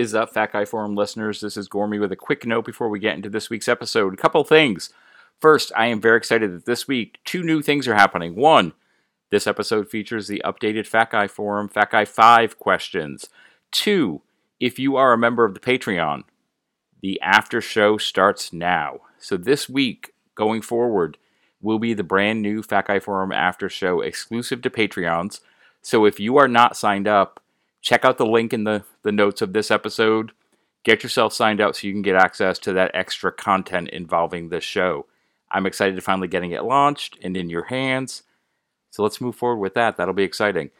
Is up, Fat Guy Forum listeners? This is Gormy with a quick note before we get into this week's episode. A couple things. First, I am very excited that this week two new things are happening. One, this episode features the updated Fat Guy Forum Fat Guy 5 questions. Two, if you are a member of the Patreon, the after show starts now. So this week, going forward, will be the brand new Fat Guy Forum after show exclusive to Patreons. So if you are not signed up, check out the link in the, the notes of this episode. Get yourself signed up so you can get access to that extra content involving this show. I'm excited to finally getting it launched and in your hands. So let's move forward with that. That'll be exciting.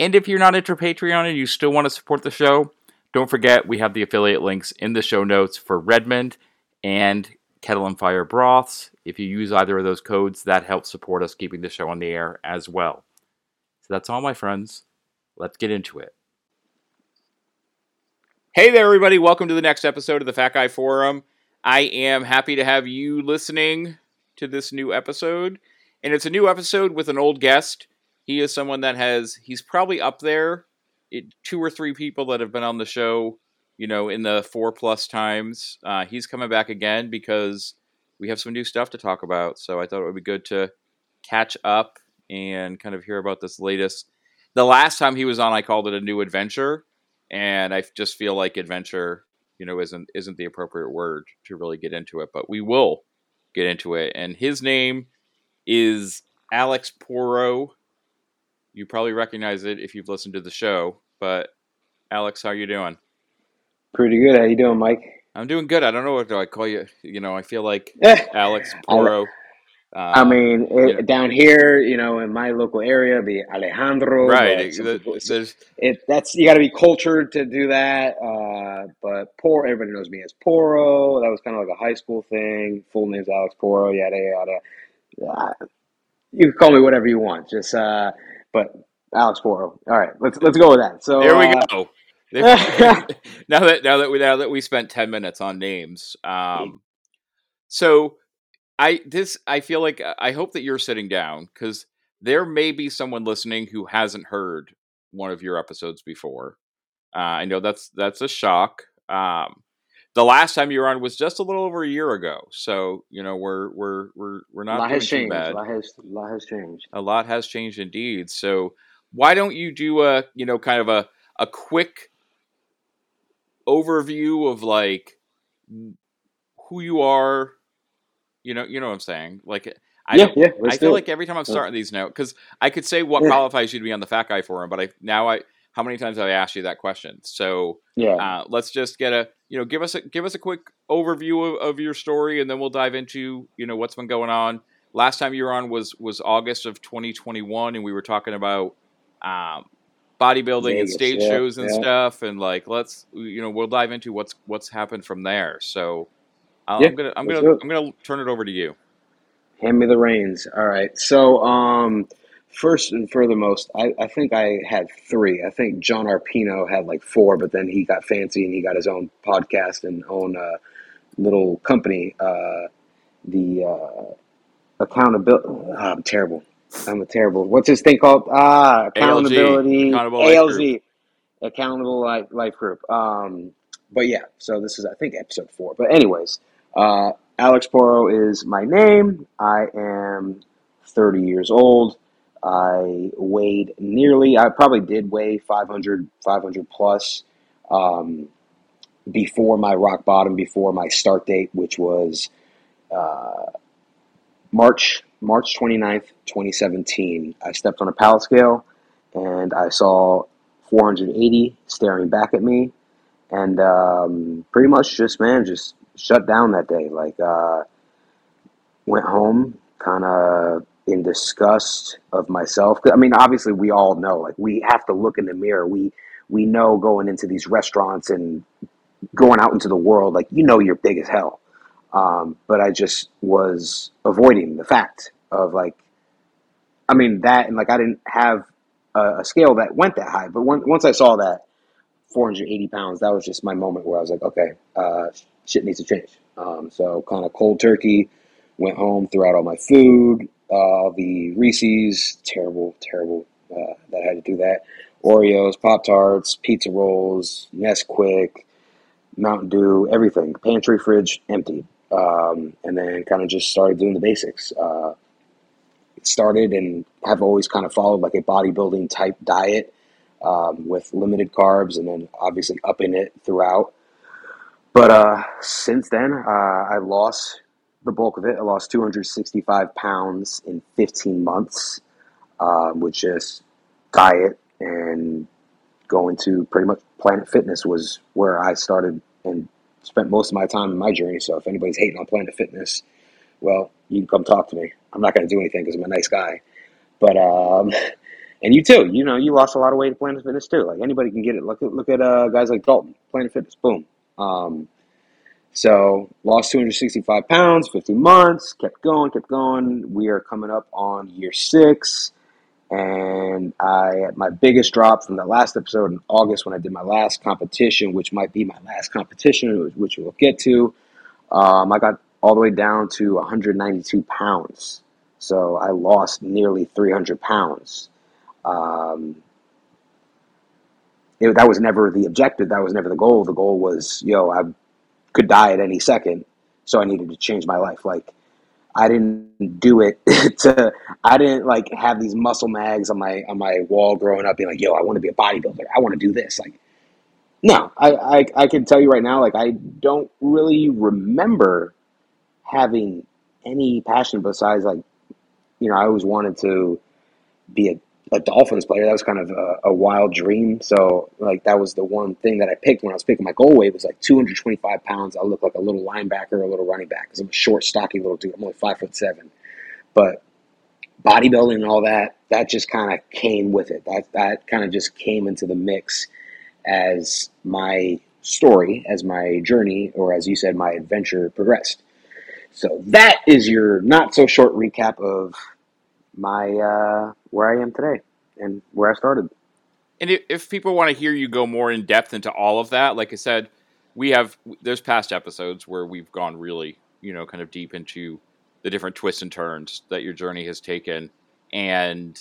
And if you're not into Patreon and you still want to support the show, don't forget we have the affiliate links in the show notes for Redmond and Kettle and Fire broths. If you use either of those codes, that helps support us keeping the show on the air as well. So that's all, my friends. Let's get into it. Hey there, everybody. Welcome to the next episode of the Fat Guy Forum. I am happy to have you listening to this new episode. And it's a new episode with an old guest. He is someone that has, he's probably up there, it, two or three people that have been on the show, you know, in the four plus times. Uh, he's coming back again because we have some new stuff to talk about. So I thought it would be good to catch up and kind of hear about this latest. The last time he was on, I called it a new adventure and I just feel like adventure, you know, isn't isn't the appropriate word to really get into it, but we will get into it. And his name is Alex Porro. You probably recognize it if you've listened to the show, but Alex, how are you doing? Pretty good. How you doing, Mike? I'm doing good. I don't know what do I call you. You know, I feel like Alex Porro. Uh, I mean, it, down here, you know, in my local area, the Alejandro. Right. It, it, that's you got to be cultured to do that. Uh, but poor, everybody knows me as Porro. That was kind of like a high school thing. Full name's Alex Porro. Yada yada. Uh, you can call me whatever you want. Just, uh, but Alex Porro. All right, let's let's go with that. So there we uh, go. now that now that we now that we spent ten minutes on names, um, so I this I feel like uh, I hope that you're sitting down because there may be someone listening who hasn't heard one of your episodes before. Uh, I know that's that's a shock. Um, the last time you were on was just a little over a year ago, so you know we're we're we're we're not a lot has changed. bad. A lot has a lot has changed. A lot has changed indeed. So why don't you do a you know kind of a a quick overview of like who you are, you know, you know what I'm saying? Like, I yeah, yeah. I feel like every time I'm starting these now, because I could say what yeah. qualifies you to be on the Fat Guy Forum, but I now I how many times have I asked you that question? So yeah, uh, let's just get a you know give us a give us a quick overview of, of your story, and then we'll dive into you know what's been going on. Last time you were on was was August of 2021, and we were talking about um, bodybuilding Vegas, and stage yeah, shows and yeah. stuff, and like let's you know we'll dive into what's what's happened from there. So uh, Yeah, I'm gonna I'm gonna. I'm gonna turn it over to you. Hand me the reins. All right. So, um, first and furthermost, I, I think I had three. I think John Arpino had like four, but then he got fancy and he got his own podcast and own uh, little company. Uh, the uh, accountability. I'm terrible. I'm a terrible. What's this thing called? Ah, accountability. Accountable Life ALZ. Accountable Life, Life Group. Um, but yeah, so this is I think episode four. But anyways, uh, Alex Porro is my name. I am 30 years old. I weighed nearly. I probably did weigh 500, 500 plus um, before my rock bottom, before my start date, which was uh, March March 29th, 2017. I stepped on a pallet scale and I saw 480 staring back at me and um, pretty much just man just shut down that day. Like uh, went home kind of in disgust of myself. i mean obviously we all know like we have to look in the mirror. We we know going into these restaurants and going out into the world like you know you're big as hell. Um, but i just was avoiding the fact of like i mean that and like i didn't have a, a scale that went that high. But when, once i saw that 480 pounds. That was just my moment where I was like, okay, uh, shit needs to change. Um, so kind of cold turkey. Went home, threw out all my food, uh, the Reese's, terrible, terrible uh, that I had to do that. Oreos, Pop Tarts, pizza rolls, Nesquik, Mountain Dew, everything. Pantry, fridge, empty. Um, and then kind of just started doing the basics. Uh, started and have always kind of followed like a bodybuilding type diet um, with limited carbs and then obviously upping it throughout. But uh, since then, uh, I lost the bulk of it. I lost 265 pounds in 15 months um, with just diet and going to pretty much Planet Fitness was where I started and spent most of my time in my journey. So if anybody's hating on Planet Fitness, well, you can come talk to me. I'm not going to do anything because I'm a nice guy. But um, and you too. You know, you lost a lot of weight at Planet Fitness too. Like anybody can get it. Look at look at uh, guys like Dalton, Planet Fitness, boom. Um, so lost 265 pounds, 15 months, kept going, kept going. We are coming up on year six. And I had my biggest drop from the last episode in August when I did my last competition, which might be my last competition, which we'll get to. Um, I got all the way down to 192 pounds. So I lost nearly 300 pounds. Um, it, that was never the objective. That was never the goal. The goal was, yo, I could die at any second, so I needed to change my life. Like I didn't do it to. I didn't like have these muscle mags on my on my wall growing up, being like, "Yo, I want to be a bodybuilder. I want to do this." Like, no, I, I I can tell you right now, like I don't really remember having any passion besides like, you know, I always wanted to be a a Dolphins player. That was kind of a, a, wild dream. So like that was the one thing that I picked when I was picking my goal weight was like 225 pounds. I look like a little linebacker, a little running back because I'm a short, stocky little dude. I'm only five foot seven, but bodybuilding and all that that just kind of came with it. That that kind of just came into the mix as my story, as my journey, or as you said, my adventure progressed. So that is your not so short recap of my uh, where I am today and where I started. And if people want to hear you go more in depth into all of that, like I said, we have there's past episodes where we've gone really, you know, kind of deep into the different twists and turns that your journey has taken, and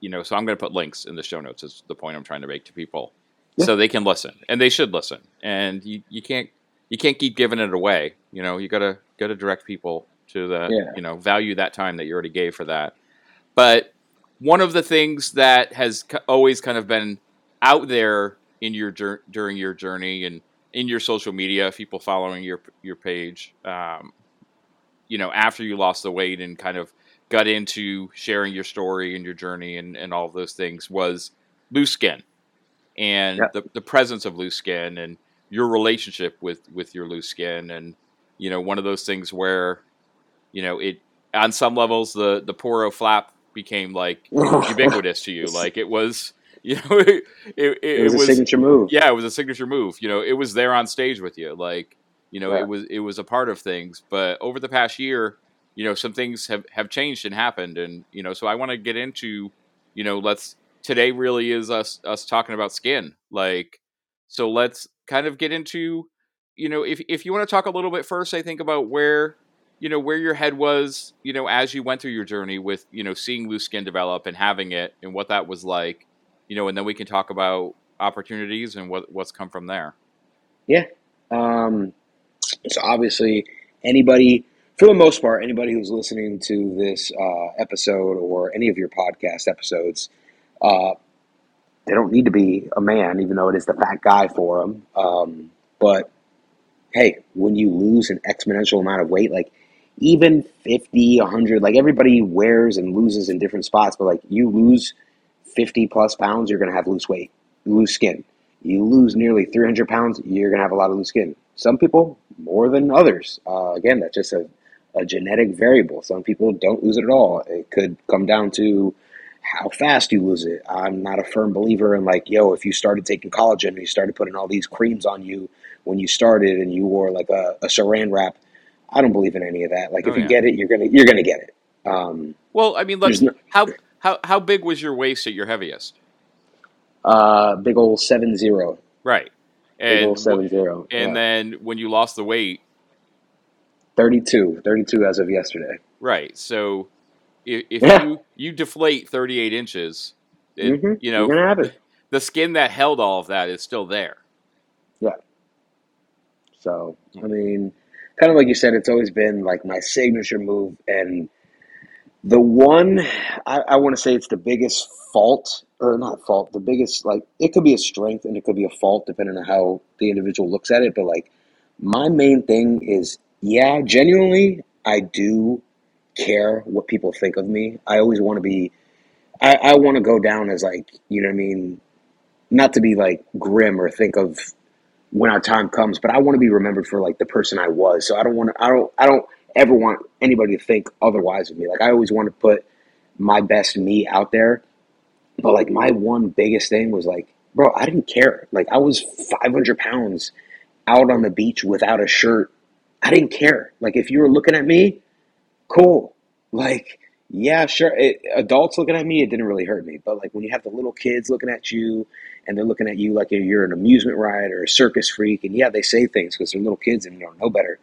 you know, so I'm going to put links in the show notes. Is the point I'm trying to make to people, yeah. so they can listen and they should listen. And you, you can't you can't keep giving it away. You know, you gotta gotta direct people to the yeah. you know value that time that you already gave for that. But one of the things that has always kind of been out there in your during your journey and in your social media, people following your your page, um, you know, after you lost the weight and kind of got into sharing your story and your journey and, and all those things was loose skin and yeah. the, the presence of loose skin and your relationship with with your loose skin and you know one of those things where you know, it on some levels the the Porro flap became like ubiquitous to you. Like it was, you know, it, it, it, it was, was, a signature move. Yeah, it was a signature move. You know, it was there on stage with you. Like, you know, yeah. it was it was a part of things. But over the past year, you know, some things have have changed and happened, and you know, so I want to get into, you know, let's today really is us us talking about skin. Like, so let's kind of get into, you know, if if you want to talk a little bit first, I think about where you know where your head was you know as you went through your journey with you know seeing loose skin develop and having it and what that was like you know and then we can talk about opportunities and what what's come from there. Yeah. Um so obviously anybody for the most part anybody who's listening to this uh, episode or any of your podcast episodes uh, they don't need to be a man even though it is the Fat Guy Forum um, but hey when you lose an exponential amount of weight like even 50, 100, like everybody wears and loses in different spots, but like you lose 50 plus pounds, you're going to have loose weight, loose skin. You lose nearly 300 pounds, you're going to have a lot of loose skin. Some people more than others. Uh, again, that's just a, a genetic variable. Some people don't lose it at all. It could come down to how fast you lose it. I'm not a firm believer in like, yo, if you started taking collagen and you started putting all these creams on you when you started and you wore like a, a saran wrap I don't believe in any of that. Like, oh, if you yeah. get it, you're gonna you're gonna get it. Um, well, I mean, let's, no, how how how big was your waist at your heaviest? Uh, big old seven zero. Right. And, big old seven zero. And yeah. then when you lost the weight, 32, 32 as of yesterday. Right. So if, if yeah. you you deflate thirty eight inches, it, mm-hmm. you know, you're have it. The skin that held all of that is still there. Yeah. So I mean, kind of like you said, it's always been like my signature move, and the one I, I want to say it's the biggest fault, or not fault, the biggest like it could be a strength and it could be a fault depending on how the individual looks at it. But like my main thing is, yeah, genuinely, I do care what people think of me. I always want to be. I, I want to go down as like you know what I mean, not to be like grim or think of when our time comes, but I want to be remembered for like the person I was. So I don't want to. I don't. I don't ever want anybody to think otherwise of me. Like I always want to put my best me out there. But like my one biggest thing was like, bro, I didn't care. Like I was 500 pounds out on the beach without a shirt. I didn't care. Like if you were looking at me, cool. Like yeah, sure. It, adults looking at me, it didn't really hurt me. But like when you have the little kids looking at you, and they're looking at you like you're an amusement ride or a circus freak, and yeah, they say things because they're little kids and they don't know better.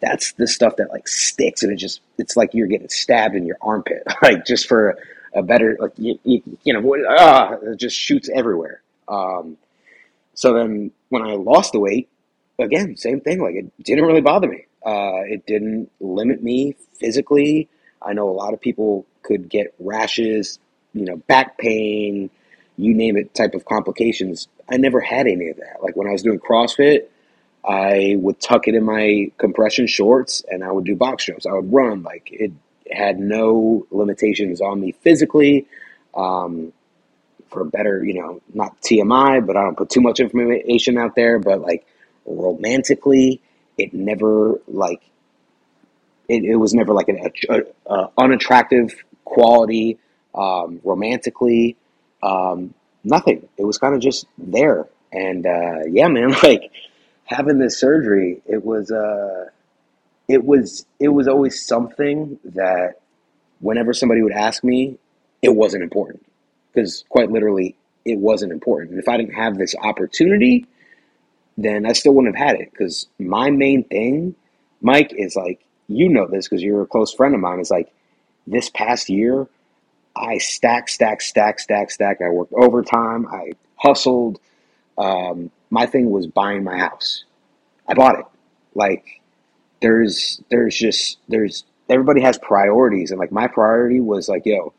That's the stuff that like sticks, and it just it's like you're getting stabbed in your armpit, like just for a, a better like you, you, you know ah, it just shoots everywhere. Um, so then when I lost the weight, again, same thing. Like it didn't really bother me. Uh, it didn't limit me physically. I know a lot of people could get rashes, you know, back pain, you name it, type of complications. I never had any of that. Like when I was doing CrossFit, I would tuck it in my compression shorts and I would do box jumps. I would run. Like it had no limitations on me physically. Um, for better, you know, not TMI, but I don't put too much information out there. But like romantically, it never like it, it was never like an a, a unattractive quality um, romantically. Um, nothing. It was kind of just there. And uh, yeah, man, like having this surgery, it was uh, it was it was always something that whenever somebody would ask me, it wasn't important because quite literally, it wasn't important. And if I didn't have this opportunity, then I still wouldn't have had it because my main thing, Mike, is like you know this because you're a close friend of mine. Is like this past year, I stacked, stacked, stacked, stacked, stacked. I worked overtime. I hustled. Um, my thing was buying my house. I bought it. Like there's there's just there's everybody has priorities and like my priority was like yo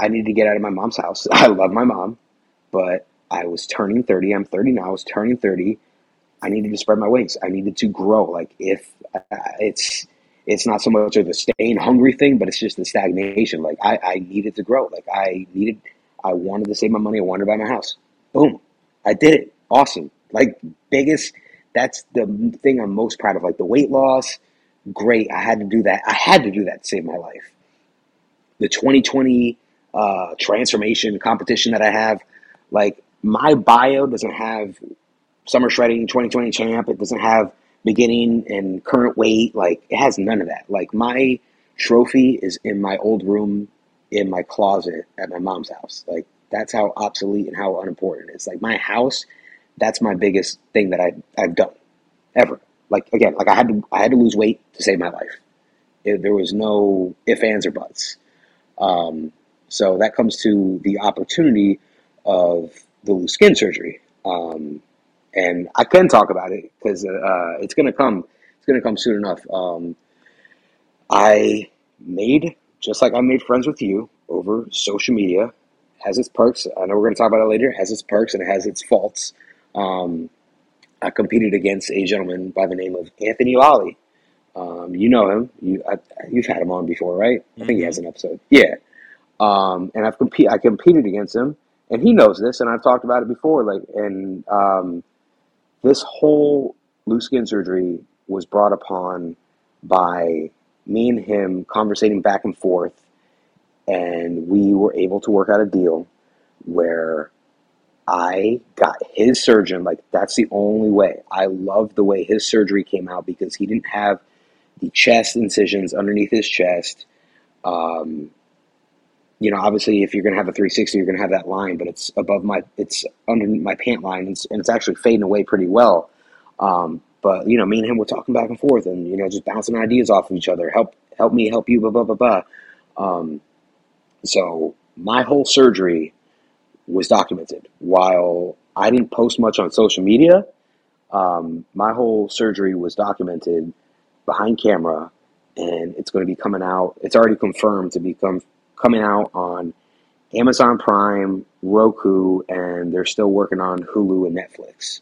I need to get out of my mom's house. I love my mom, but I was turning 30. I'm 30 now. I was turning 30. I needed to spread my wings. I needed to grow. Like if uh, it's it's not so much of a staying hungry thing, but it's just the stagnation. Like I, I needed to grow. Like I needed, I wanted to save my money. I wanted to buy my house. Boom, I did it. Awesome. Like biggest. That's the thing I'm most proud of. Like the weight loss, great. I had to do that. I had to do that to save my life. The 2020 uh, transformation competition that I have, like my bio doesn't have summer shredding 2020 champ. It doesn't have beginning and current weight. Like it has none of that. Like my trophy is in my old room in my closet at my mom's house. Like that's how obsolete and how unimportant it is. Like my house, that's my biggest thing that I I've done ever. Like again, like I had to I had to lose weight to save my life. It, there was no if ands or buts. Um, so that comes to the opportunity of the loose skin surgery. Um, and I can talk about it because uh, it's gonna come. It's gonna come soon enough. Um, I made just like I made friends with you over social media. Has its perks. I know we're gonna talk about it later. It has its perks and it has its faults. Um, I competed against a gentleman by the name of Anthony Lolly. Um, you know him. You I, you've had him on before, right? Mm-hmm. I think he has an episode. Yeah. Um, and I've compete. I competed against him, and he knows this, and I've talked about it before. Like, and um, this whole loose skin surgery was brought upon by me and him conversating back and forth, and we were able to work out a deal where I got his surgeon. Like, that's the only way. I love the way his surgery came out because he didn't have the chest incisions underneath his chest. Um, you know, obviously, if you're going to have a 360, you're going to have that line, but it's above my, it's under my pant line, and it's, and it's actually fading away pretty well. Um, but you know, me and him were talking back and forth, and you know, just bouncing ideas off of each other. Help, help me, help you, blah blah blah blah. Um, so my whole surgery was documented. While I didn't post much on social media, Um, my whole surgery was documented behind camera, and it's going to be coming out. It's already confirmed to become coming out on Amazon Prime, Roku, and they're still working on Hulu and Netflix.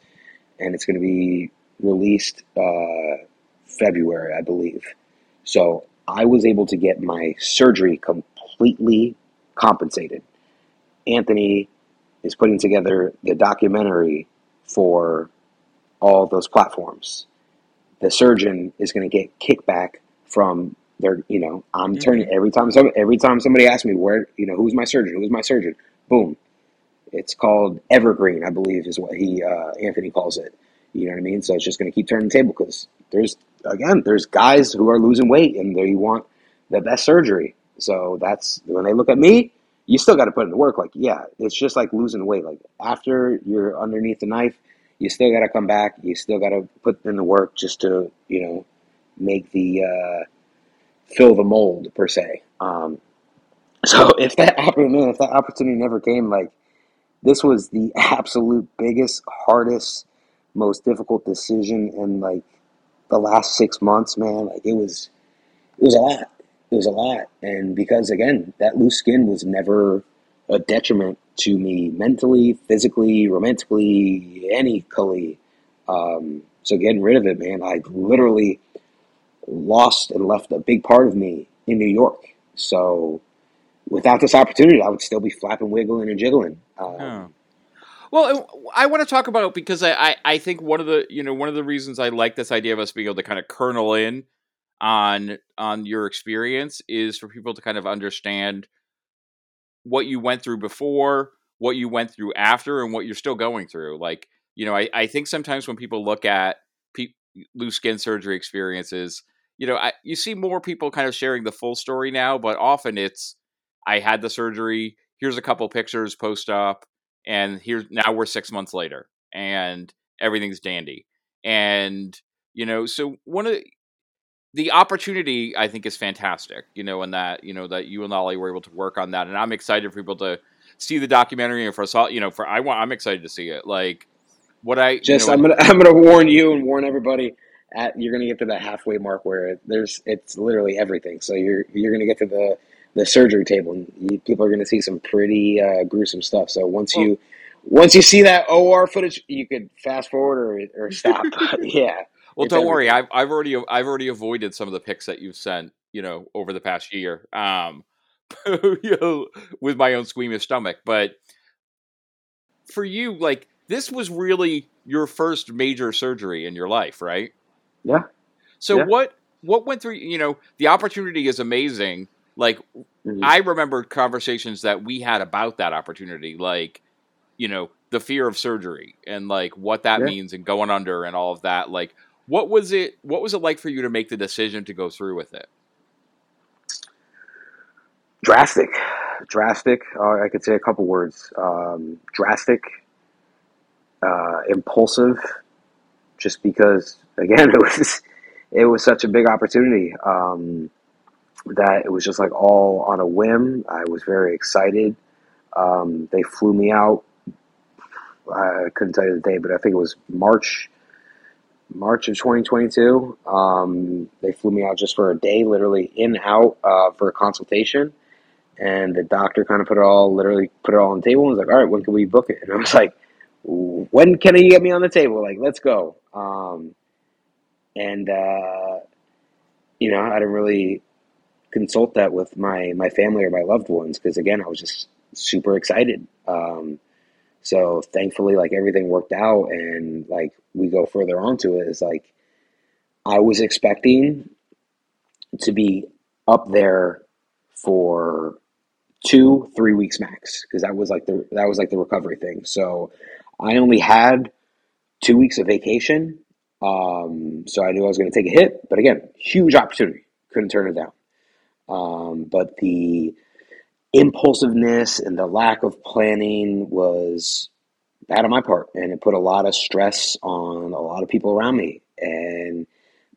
And it's going to be released uh, February, I believe. So I was able to get my surgery completely compensated. Anthony is putting together the documentary for all those platforms. The surgeon is going to get kickback from their, you know, I'm turning every time some every time somebody asks me where, you know, who's my surgeon, who's my surgeon, boom, it's called evergreen, I believe, is what he uh, Anthony calls it. You know what I mean? So it's just going to keep turning the table because there's again, there's guys who are losing weight and they want the best surgery. So that's when they look at me, you still got to put in the work. Like, yeah, it's just like losing weight. Like after you're underneath the knife, you still got to come back. You still got to put in the work just to, you know, make the uh, fill the mold per se. Um, so if that opportunity, if that opportunity never came, like this was the absolute biggest, hardest, most difficult decision in like the last six months, man. Like it was, it was a lot. It was a lot, and because again, that loose skin was never a detriment to me mentally, physically, romantically, anything. Um, so getting rid of it, man, I literally lost and left a big part of me in New York. So without this opportunity, I would still be flapping, wiggling, and jiggling. Um, Oh. Well, I want to talk about because I, I, I think one of the you know one of the reasons I like this idea of us being able to kind of kernel in on on your experience is for people to kind of understand what you went through before, what you went through after, and what you're still going through. Like you know, I, I think sometimes when people look at pe- loose skin surgery experiences, you know, I, you see more people kind of sharing the full story now, but often it's I had the surgery. Here's a couple pictures post op, and here's now we're six months later, and everything's dandy. And you know, so one of the, the opportunity I think is fantastic. You know, and that you know that you and Ollie were able to work on that, and I'm excited for people to see the documentary and for us all. You know, for I want I'm excited to see it. Like what I you just know, I'm gonna I'm gonna warn you and warn everybody. At you're gonna get to that halfway mark where there's it's literally everything. So you're you're gonna get to the the surgery table, and you, people are gonna see some pretty uh, gruesome stuff. So once you once you see that OR footage, you could fast forward or, or stop. yeah, Well, don't worry. I've I've already I've already avoided some of the pics that you've sent, you know, over the past year, um, you know, with my own squeamish stomach. But for you, like this was really your first major surgery in your life, right? Yeah, So yeah. what what went through? You know, the opportunity is amazing. Like Mhm. I remember conversations that we had about that opportunity, like you know, the fear of surgery and like what that Yeah. means and going under and all of that. Like, what was it? What was it like for you to make the decision to go through with it? Drastic, drastic. Uh, I could say a couple words. Um, drastic, uh, impulsive. Just because, again, it was it was such a big opportunity um, that it was just like all on a whim. I was very excited. Um, they flew me out. I couldn't tell you the date, but I think it was March, March of 2022. Um, they flew me out just for a day, literally in out uh, for a consultation and the doctor kind of put it all literally put it all on the table and was like all right when can we book it and i was like when can you get me on the table like let's go um, and uh, you know i didn't really consult that with my my family or my loved ones because again i was just super excited um, so thankfully like everything worked out and like we go further onto it is like i was expecting to be up there for two, three weeks max, because that was like the that was like the recovery thing. So I only had two weeks of vacation, um, so I knew I was going to take a hit. But again, huge opportunity, couldn't turn it down. Um, but the impulsiveness and the lack of planning was bad on my part, and it put a lot of stress on a lot of people around me. And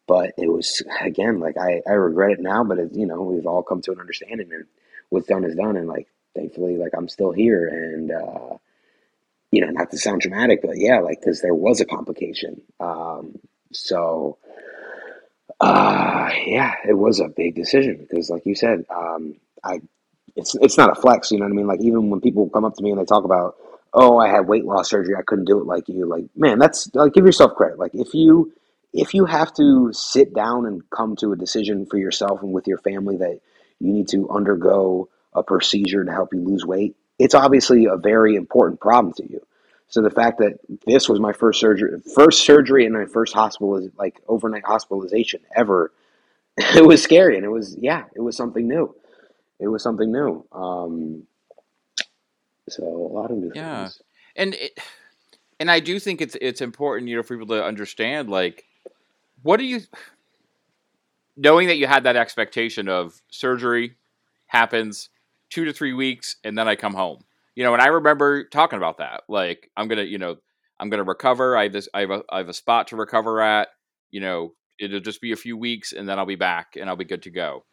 but it was again like I, I regret it now, but it, you know we've all come to an understanding, and what's done is done, and like thankfully like I'm still here, and uh, you know, not to sound dramatic, but yeah, like because there was a complication. Um, so, uh, yeah, it was a big decision because, like you said, um, I it's it's not a flex, you know what I mean? Like even when people come up to me and they talk about, oh, I had weight loss surgery, I couldn't do it like you. Like, man, that's like give yourself credit. Like if you if you have to sit down and come to a decision for yourself and with your family that you need to undergo a procedure to help you lose weight, it's obviously a very important problem to you. So the fact that this was my first surgery, first surgery and my first hospital, like overnight hospitalization ever, it was scary and it was yeah, it was something new. It was something new. Um, so a lot of new Yeah, things. and it, and I do think it's it's important, you know, for people to understand like what do you knowing that you had that expectation of surgery happens two to three weeks and then I come home. You know, and I remember talking about that. Like, I'm gonna, you know, I'm gonna recover. I have this I have a I have a spot to recover at, you know, it'll just be a few weeks and then I'll be back and I'll be good to go.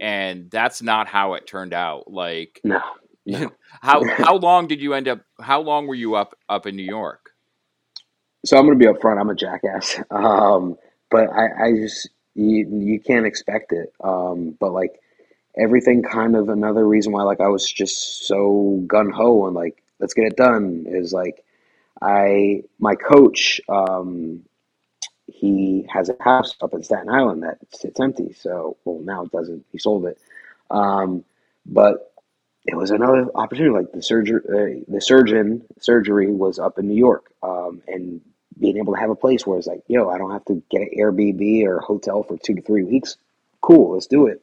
And that's not how it turned out. Like No, no. how how long did you end up how long were you up up in New York? So I'm gonna be upfront. I'm a jackass, um, but I, I just you you can't expect it. Um, but like everything, kind of another reason why like I was just so gun ho and like let's get it done is like I my coach um, he has a house up in Staten Island that sits empty. So well now it doesn't. He sold it, um, but it was another opportunity. Like the surgery, uh, the surgeon surgery was up in New York, um, and being able to have a place where it's like, yo, I don't have to get an Airbnb or hotel for two to three weeks. Cool, let's do it.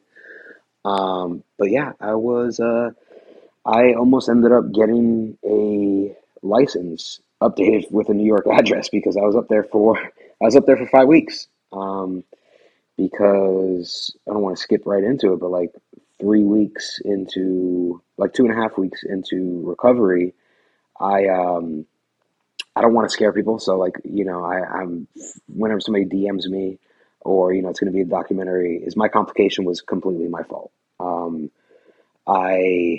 Um, but yeah, I was. Uh, I almost ended up getting a license updated with a New York address because I was up there for I was up there for five weeks. Um, because I don't want to skip right into it, but like three weeks into like two and a half weeks into recovery, I um I don't want to scare people, so like you know I I'm whenever somebody DMs me or you know it's going to be a documentary, is my complication was completely my fault. Um, I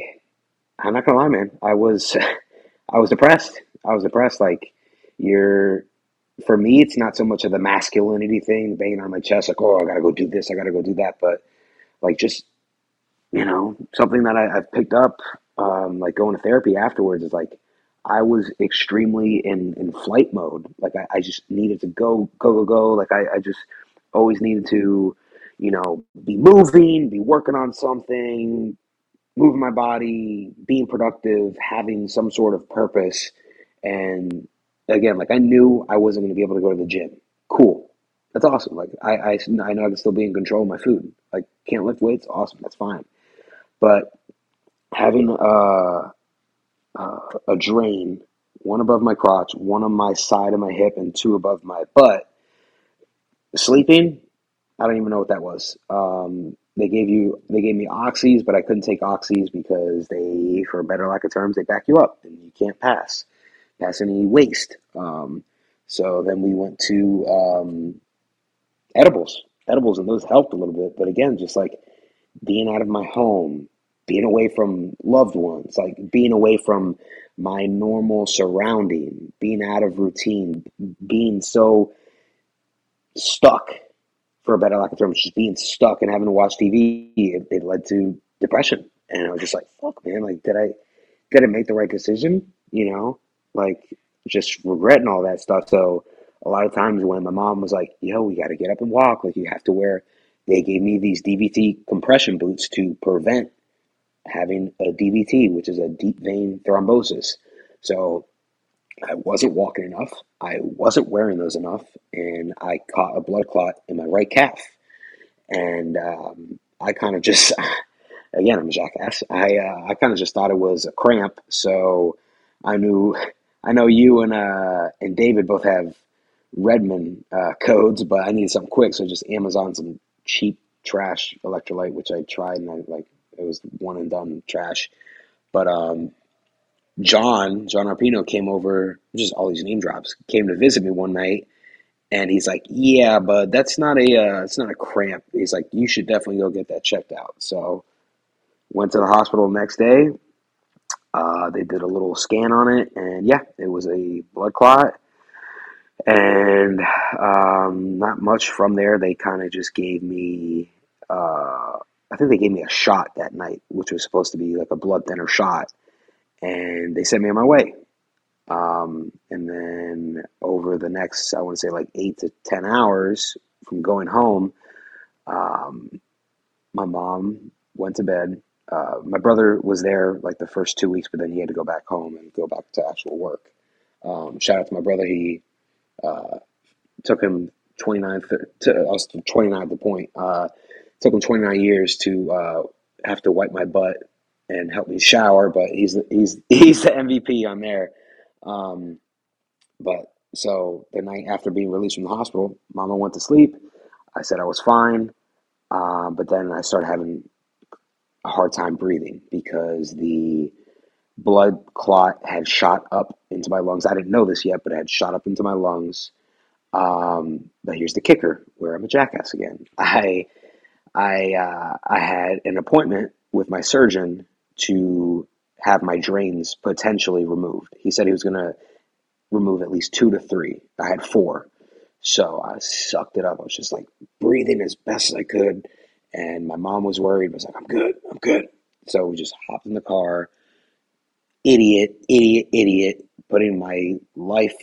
I'm not gonna lie, man. I was I was depressed. I was depressed. Like you're for me, it's not so much of the masculinity thing, banging on my chest, like, oh, I gotta go do this, I gotta go do that, but like just you know something that I, I've picked up, um, like going to therapy afterwards is like I was extremely in in flight mode. Like I, I just needed to go go go go. Like I, I just always needed to, you know, be moving, be working on something, moving my body, being productive, having some sort of purpose. And again, like I knew I wasn't going to be able to go to the gym. Cool. That's awesome. Like I, I, I know I can still be in control of my food. Like can't lift weights. Awesome. That's fine. But having uh, uh, a drain, one above my crotch, one on my side of my hip, and two above my butt, sleeping, I don't even know what that was. Um, they gave you they gave me oxys, but I couldn't take oxys because they, for better lack of terms, they back you up and you can't pass pass any waste. Um, so then we went to um, edibles, edibles, and those helped a little bit. But again, just like being out of my home, being away from loved ones, like being away from my normal surrounding, being out of routine, being so stuck for a better lack of terms, just being stuck and having to watch TV, it, it led to depression. And I was just like, fuck, man, like, did I, did I make the right decision? You know, like just regretting all that stuff. So a lot of times when my mom was like, yo, we got to get up and walk, like you have to wear, they gave me these DVT compression boots to prevent having a DVT, which is a deep vein thrombosis. So I wasn't walking enough. I wasn't wearing those enough, and I caught a blood clot in my right calf. And um, I kind of just, again, I'm a jackass. I uh, I kind of just thought it was a cramp. So I knew, I know you and uh, and David both have Redmond uh, codes, but I needed something quick, so just Amazon some cheap trash electrolyte, which I tried and I like it was one and done trash. But um, John, John Arpino came over, just all these name drops, came to visit me one night and he's like, Yeah, but that's not a uh, it's not a cramp. He's like, You should definitely go get that checked out. So went to the hospital the next day. Uh, they did a little scan on it, and yeah, it was a blood clot. And um, not much from there. They kind of just gave me, uh, I think they gave me a shot that night, which was supposed to be like a blood thinner shot. And they sent me on my way. Um, and then over the next, I want to say like eight to 10 hours from going home, um, my mom went to bed. Uh, my brother was there like the first two weeks, but then he had to go back home and go back to actual work. Um, shout out to my brother. He uh, took him 29, to, I was 29 at the point. Uh, took him 29 years to uh, have to wipe my butt and help me shower, but he's he's he's the MVP on there. Um, but so the night after being released from the hospital, Mama went to sleep. I said I was fine, uh, but then I started having a hard time breathing because the blood clot had shot up into my lungs. I didn't know this yet, but it had shot up into my lungs. Um, but here's the kicker: where I'm a jackass again. I I uh, I had an appointment with my surgeon to have my drains potentially removed. He said he was going to remove at least two to three. I had four. So I sucked it up. I was just like breathing as best as I could. And my mom was worried. I was like, I'm good. I'm good. So we just hopped in the car. Idiot, idiot, idiot. Putting my life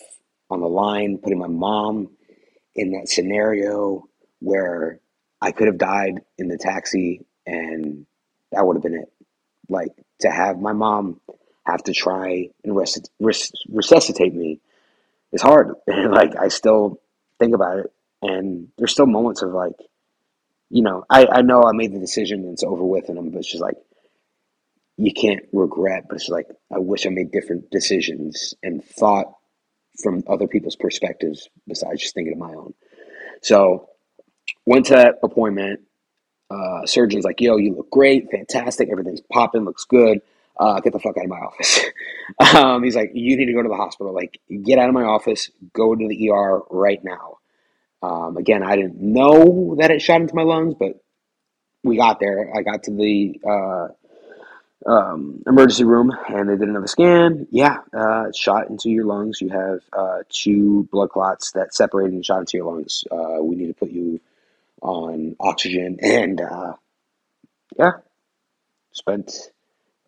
on the line, putting my mom in that scenario where I could have died in the taxi and that would have been it. Like to have my mom have to try and res- res- resuscitate me is hard. And like I still think about it, and there's still moments of like, you know, I I know I made the decision and it's over with, and I'm but it's just like you can't regret, but it's like I wish I made different decisions and thought from other people's perspectives besides just thinking of my own. So went to that appointment. Uh, surgeon's like, yo, you look great, fantastic, everything's popping, looks good. Uh, get the fuck out of my office. um, he's like, you need to go to the hospital. Like, get out of my office, go to the ER right now. Um, again, I didn't know that it shot into my lungs, but we got there. I got to the uh, um, emergency room and they did another scan. Yeah, uh, shot into your lungs. You have uh, two blood clots that separated and shot into your lungs. Uh, we need to put you on oxygen and uh, yeah, spent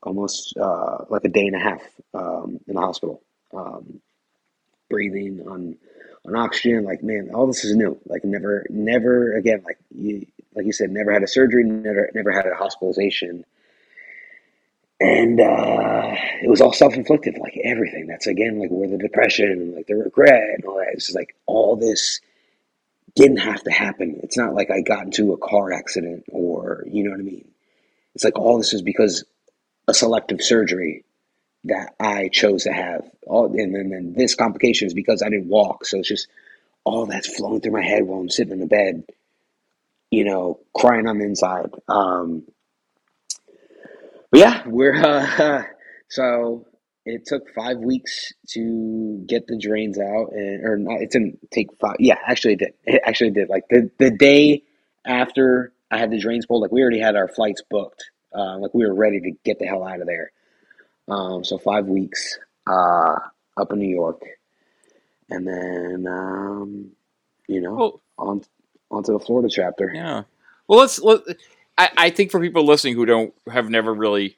almost uh, like a day and a half um, in the hospital, um, breathing on on oxygen. Like man, all this is new. Like never, never again. Like you, like you said, never had a surgery, never, never had a hospitalization, and uh, it was all self inflicted. Like everything. That's again like where the depression like the regret and all that. It's like all this didn't have to happen. It's not like I got into a car accident or you know what I mean. It's like all this is because a selective surgery that I chose to have. All and then, then this complication is because I didn't walk. So it's just all that's flowing through my head while I'm sitting in the bed, you know, crying on the inside. Um, but yeah, we're uh, so it took five weeks to get the drains out, and or not, it didn't take five. Yeah, actually, it did. It actually did. Like the the day after I had the drains pulled, like we already had our flights booked. Uh, like we were ready to get the hell out of there. Um, so five weeks uh, up in New York, and then um, you know well, on onto the Florida chapter. Yeah. Well, let's. Let, I, I think for people listening who don't have never really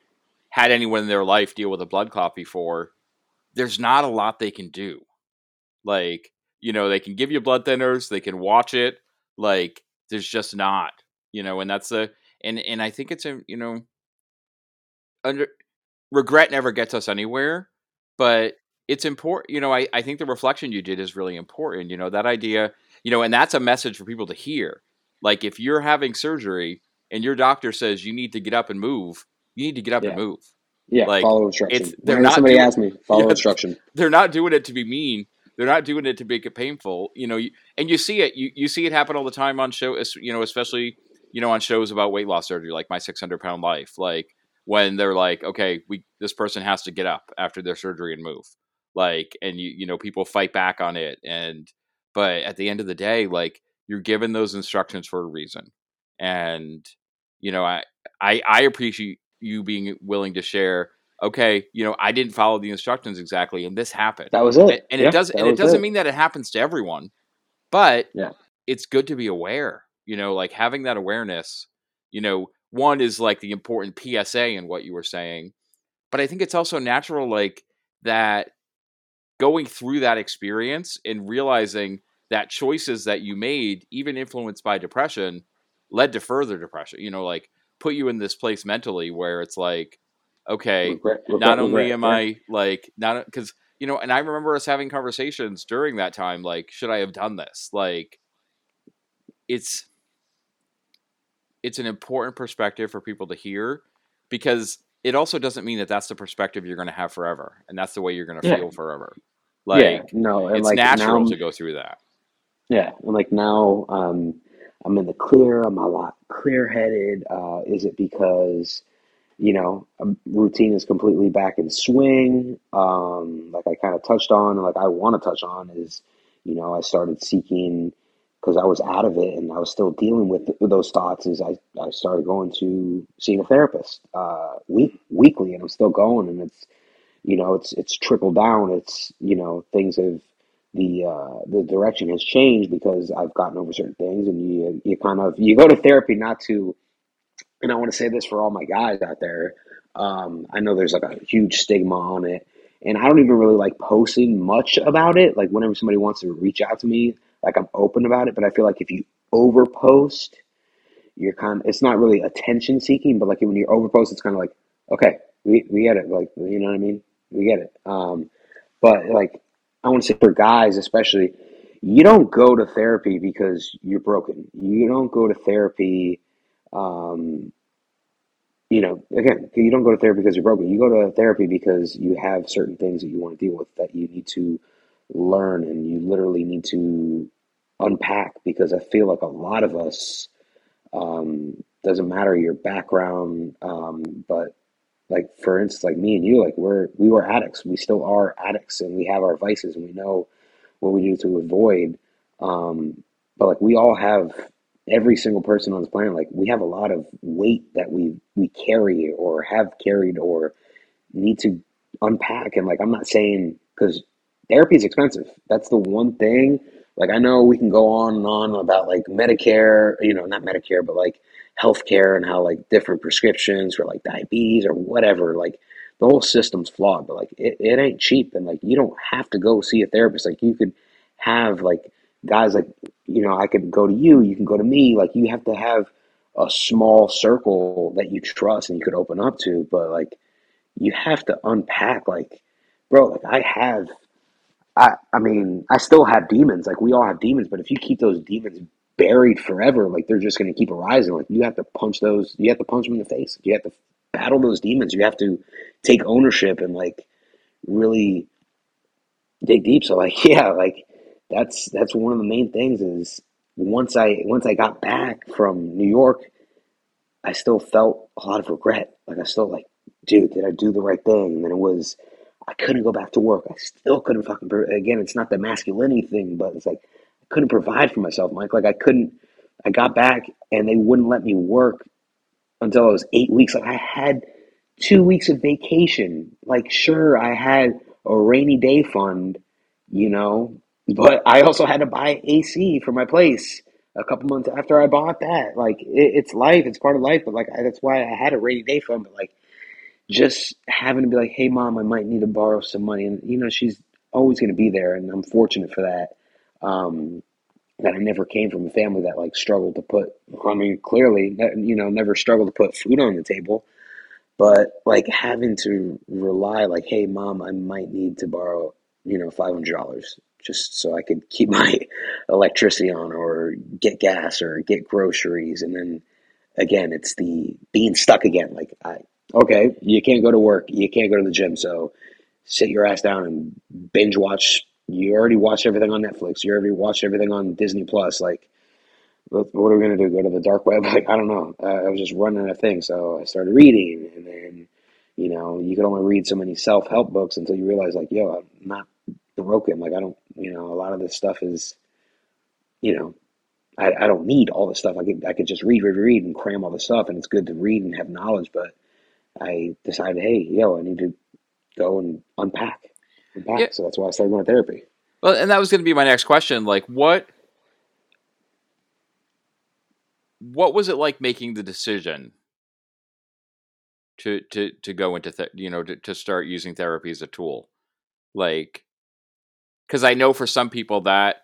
had anyone in their life deal with a blood clot before, there's not a lot they can do. Like you know, they can give you blood thinners, they can watch it. Like there's just not. You know, and that's a and and I think it's a you know under regret never gets us anywhere, but it's important. You know, I I think the reflection you did is really important. You know, that idea. You know, and that's a message for people to hear. Like if you're having surgery and your doctor says you need to get up and move, you need to get up yeah. and move. Yeah, like, follow instruction. They're not somebody doing, asks me, follow yeah, instruction. They're not doing it to be mean. They're not doing it to make it painful. You know, and you see it. You you see it happen all the time on show. You know, especially you know, on shows about weight loss surgery, like My 600 Pound Life, like when they're like, okay, we this person has to get up after their surgery and move, like, and you you know, people fight back on it, and but at the end of the day, like, you're given those instructions for a reason, and you know, I I I appreciate you being willing to share okay, you know, I didn't follow the instructions exactly, and this happened. That was it. And, and Yeah, it does, and it doesn't it. mean that it happens to everyone, but Yeah. it's good to be aware. You know, like having that awareness. You know, one is like the important PSA in what you were saying, but I think it's also natural, like that going through that experience and realizing that choices that you made, even influenced by depression, led to further depression. You know, like put you in this place mentally where it's like, okay, Regret- regret- not only regret, am. I like not because you know, and I remember us having conversations during that time, like, should I have done this? Like, it's it's an important perspective for people to hear because it also doesn't mean that that's the perspective you're going to have forever and that's the way you're going to Yeah. feel forever. Like, yeah, no, and it's like natural now, to go through that. Yeah, and like now, um, I'm in the clear. I'm a lot clear headed. Uh, is it because, you know, um, routine is completely back in swing? Um, like I kind of touched on, like I want to touch on is, you know, I started seeking because I was out of it and I was still dealing with, with those thoughts. Is I, I started going to seeing a therapist uh, week weekly, and I'm still going, and it's you know it's it's trickled down. It's you know things have the uh, the direction has changed because I've gotten over certain things, and you you kind of you go to therapy not to. And I want to say this for all my guys out there. Um, I know there's like a huge stigma on it, and I don't even really like posting much about it. Like whenever somebody wants to reach out to me, like I'm open about it. But I feel like if you overpost, you're kind. Of, It's not really attention seeking, but like when you overpost, it's kind of like okay, we we get it. Like you know what I mean? We get it. Um, but like I want to say for guys especially, you don't go to therapy because you're broken. You don't go to therapy. Um, you know, again, you don't go to therapy because you're broken. You go to therapy because you have certain things that you want to deal with that you need to learn and you literally need to unpack because I feel like a lot of us um, doesn't matter your background, um, but like for instance, like me and you, like we're we were addicts. We still are addicts, and we have our vices, and we know what we do to avoid. Um, but like we all have every single person on this planet, like we have a lot of weight that we we carry or have carried or need to unpack. And like I'm not saying because therapy is expensive. That's the one thing. Like I know we can go on and on about like Medicare, you know, not Medicare, but like healthcare and how like different prescriptions for like diabetes or whatever, like the whole system's flawed, but like it, it ain't cheap and like you don't have to go see a therapist. Like you could have like guys like you know, I could go to you, you can go to me, like you have to have a small circle that you trust and you could open up to, but like you have to unpack like bro, like I have I I mean, I still have demons. Like we all have demons, but if you keep those demons buried forever, like they're just going to keep arising. Like you have to punch those. You have to punch them in the face. You have to battle those demons. You have to take ownership and like really dig deep. So like yeah, like that's that's one of the main things is once I once I got back from New York, I still felt a lot of regret. Like I still like, dude, did I do the right thing? And then it was, I couldn't go back to work. I still couldn't fucking. Again, it's not the masculinity thing, but it's like couldn't provide for myself, Mike. Like I couldn't. I got back and they wouldn't let me work until I was eight weeks. Like I had two weeks of vacation. Like sure, I had a rainy day fund, you know, but I also had to buy AC for my place a couple months after I bought that. Like it, it's life, it's part of life. But like I, that's why I had a rainy day fund. But like just having to be like, hey mom, I might need to borrow some money, and you know she's always going to be there, and I'm fortunate for that. Um, that I never came from a family that like struggled to put. I mean, clearly, you know, never struggled to put food on the table. But like having to rely, like, hey mom, I might need to borrow, you know, five hundred dollars just so I could keep my electricity on, or get gas, or get groceries, and then again, it's the being stuck again. Like, I okay, you can't go to work, you can't go to the gym, so sit your ass down and binge watch. You already watched everything on Netflix. You already watched everything on Disney Plus. Like, what, are we gonna do? Go to the dark web? Like, I don't know. Uh, I was just running a thing, so I started reading, and then, you know, you could only read so many self help books until you realize, like, yo, I'm not broken. Like, I don't, you know, a lot of this stuff is, you know, I, I don't need all this stuff. I could I could just read, read, read, and cram all this stuff, and it's good to read and have knowledge. But I decided, hey, yo, I need to go and unpack, unpack. Yeah. So that's why I started going to therapy. Well, and that was going to be my next question. Like, what, what was it like making the decision to to to go into th- you know to, to start using therapy as a tool? Like, because I know for some people that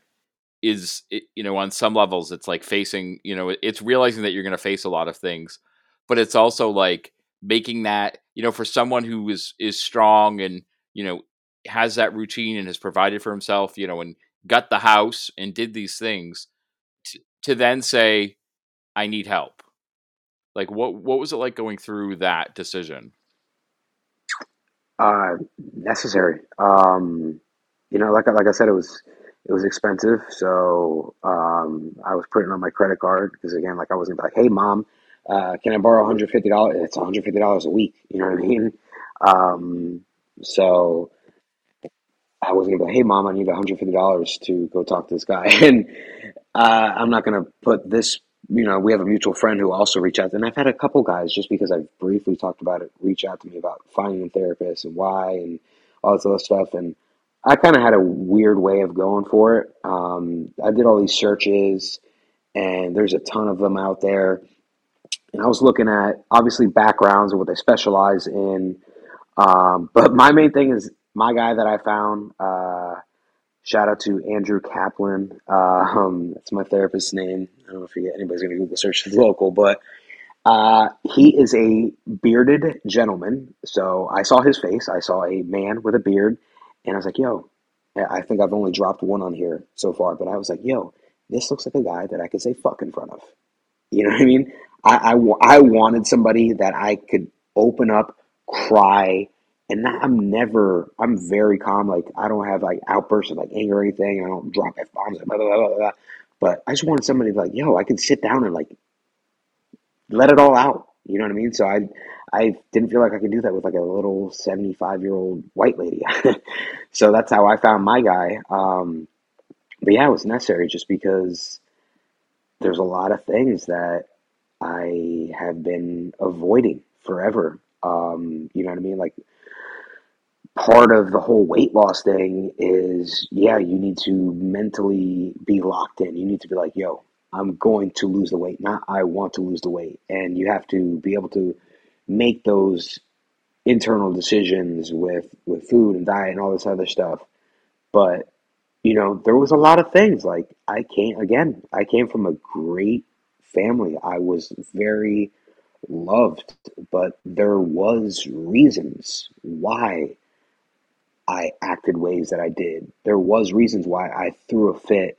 is you know on some levels it's like facing you know it's realizing that you're going to face a lot of things but it's also like making that you know for someone who is is strong and you know has that routine and has provided for himself you know and got the house and did these things to, to then say i need help like what what was it like going through that decision Uh, necessary. Um, you know, like I- like I said, it was it was expensive, so um, I was putting on my credit card because again, like I wasn't like, hey, mom, uh, can I borrow one hundred fifty dollars? It's one hundred fifty dollars a week. You know what I mean? Um, so I wasn't gonna be like, hey, mom, I need one hundred fifty dollars to go talk to this guy, and uh, I'm not gonna put this. You know, we have a mutual friend who also reached out, and I've had a couple guys just because I've briefly talked about it reach out to me about finding a therapist and why and all this other stuff, and I kind of had a weird way of going for it. Um, I did all these searches, and there's a ton of them out there, and I was looking at obviously backgrounds and what they specialize in, um, but my main thing is my guy that I found. Uh, Shout out to Andrew Kaplan. Uh, um, that's my therapist's name. I don't know if you, anybody's going to Google search the local, but uh, he is a bearded gentleman. So I saw his face. I saw a man with a beard, and I was like, "Yo," I think I've only dropped one on here so far, but I was like, "Yo, this looks like a guy that I could say fuck in front of." You know what I mean? I, I, I wanted somebody that I could open up, cry, and I'm never, I'm very calm. Like, I don't have like outbursts of like anger or anything. I don't drop F bombs, blah, blah, blah, blah. But I just wanted somebody to like, yo, I can sit down and like let it all out. You know what I mean? So I, I didn't feel like I could do that with like a little 75 year old white lady. so that's how I found my guy. Um, but yeah, it was necessary just because there's a lot of things that I have been avoiding forever. Um, you know what I mean? Like part of the whole weight loss thing is, yeah, you need to mentally be locked in. You need to be like, yo, I'm going to lose the weight, not I want to lose the weight. And you have to be able to make those internal decisions with with food and diet and all this other stuff. But you know, there was a lot of things like I came again, I came from a great family. I was very loved, but there was reasons why I acted ways that I did. There was reasons why I threw a fit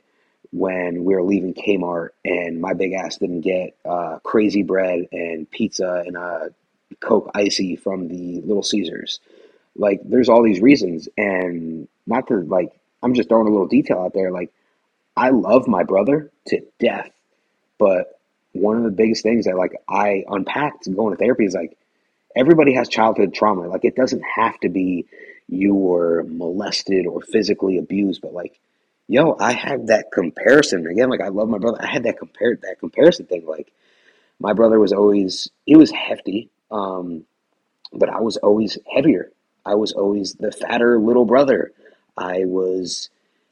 when we were leaving Kmart and my big ass didn't get uh, crazy bread and pizza and a Coke ICEE from the Little Caesars. Like, there's all these reasons, and not to like, I'm just throwing a little detail out there. Like, I love my brother to death, but one of the biggest things that like I unpacked going to therapy is like everybody has childhood trauma. Like it doesn't have to be you were molested or physically abused, but like, yo, I had that comparison again. Like I love my brother. I had that compare that comparison thing. Like my brother was always he was hefty, um, but I was always heavier. I was always the fatter little brother. I was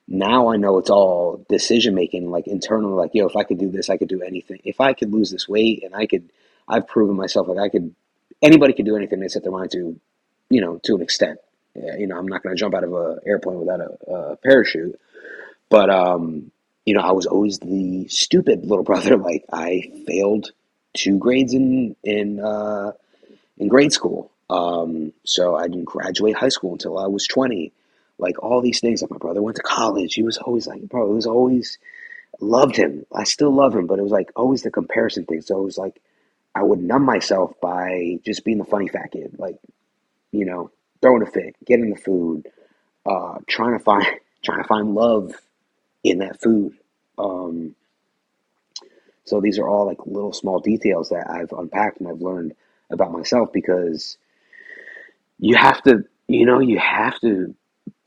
now I know it's all decision making, like internal, like, yo, if I could do this, I could do anything. If I could lose this weight and I could, I've proven myself, like, I could, anybody could do anything they set their mind to, you know, to an extent. You know, I'm not going to jump out of an airplane without a, a parachute. But, um, you know, I was always the stupid little brother. Like, I failed two grades in, in, uh, in grade school. Um, so I didn't graduate high school until I was 20. Like all these things. Like my brother went to college. He was always like, bro, it was always loved him. I still love him, but it was like always the comparison thing. So it was like I would numb myself by just being the funny fat kid, like you know, throwing a fit, getting the food, uh, trying to find trying to find love in that food. Um, so these are all like little small details that I've unpacked and I've learned about myself because you have to, you know, you have to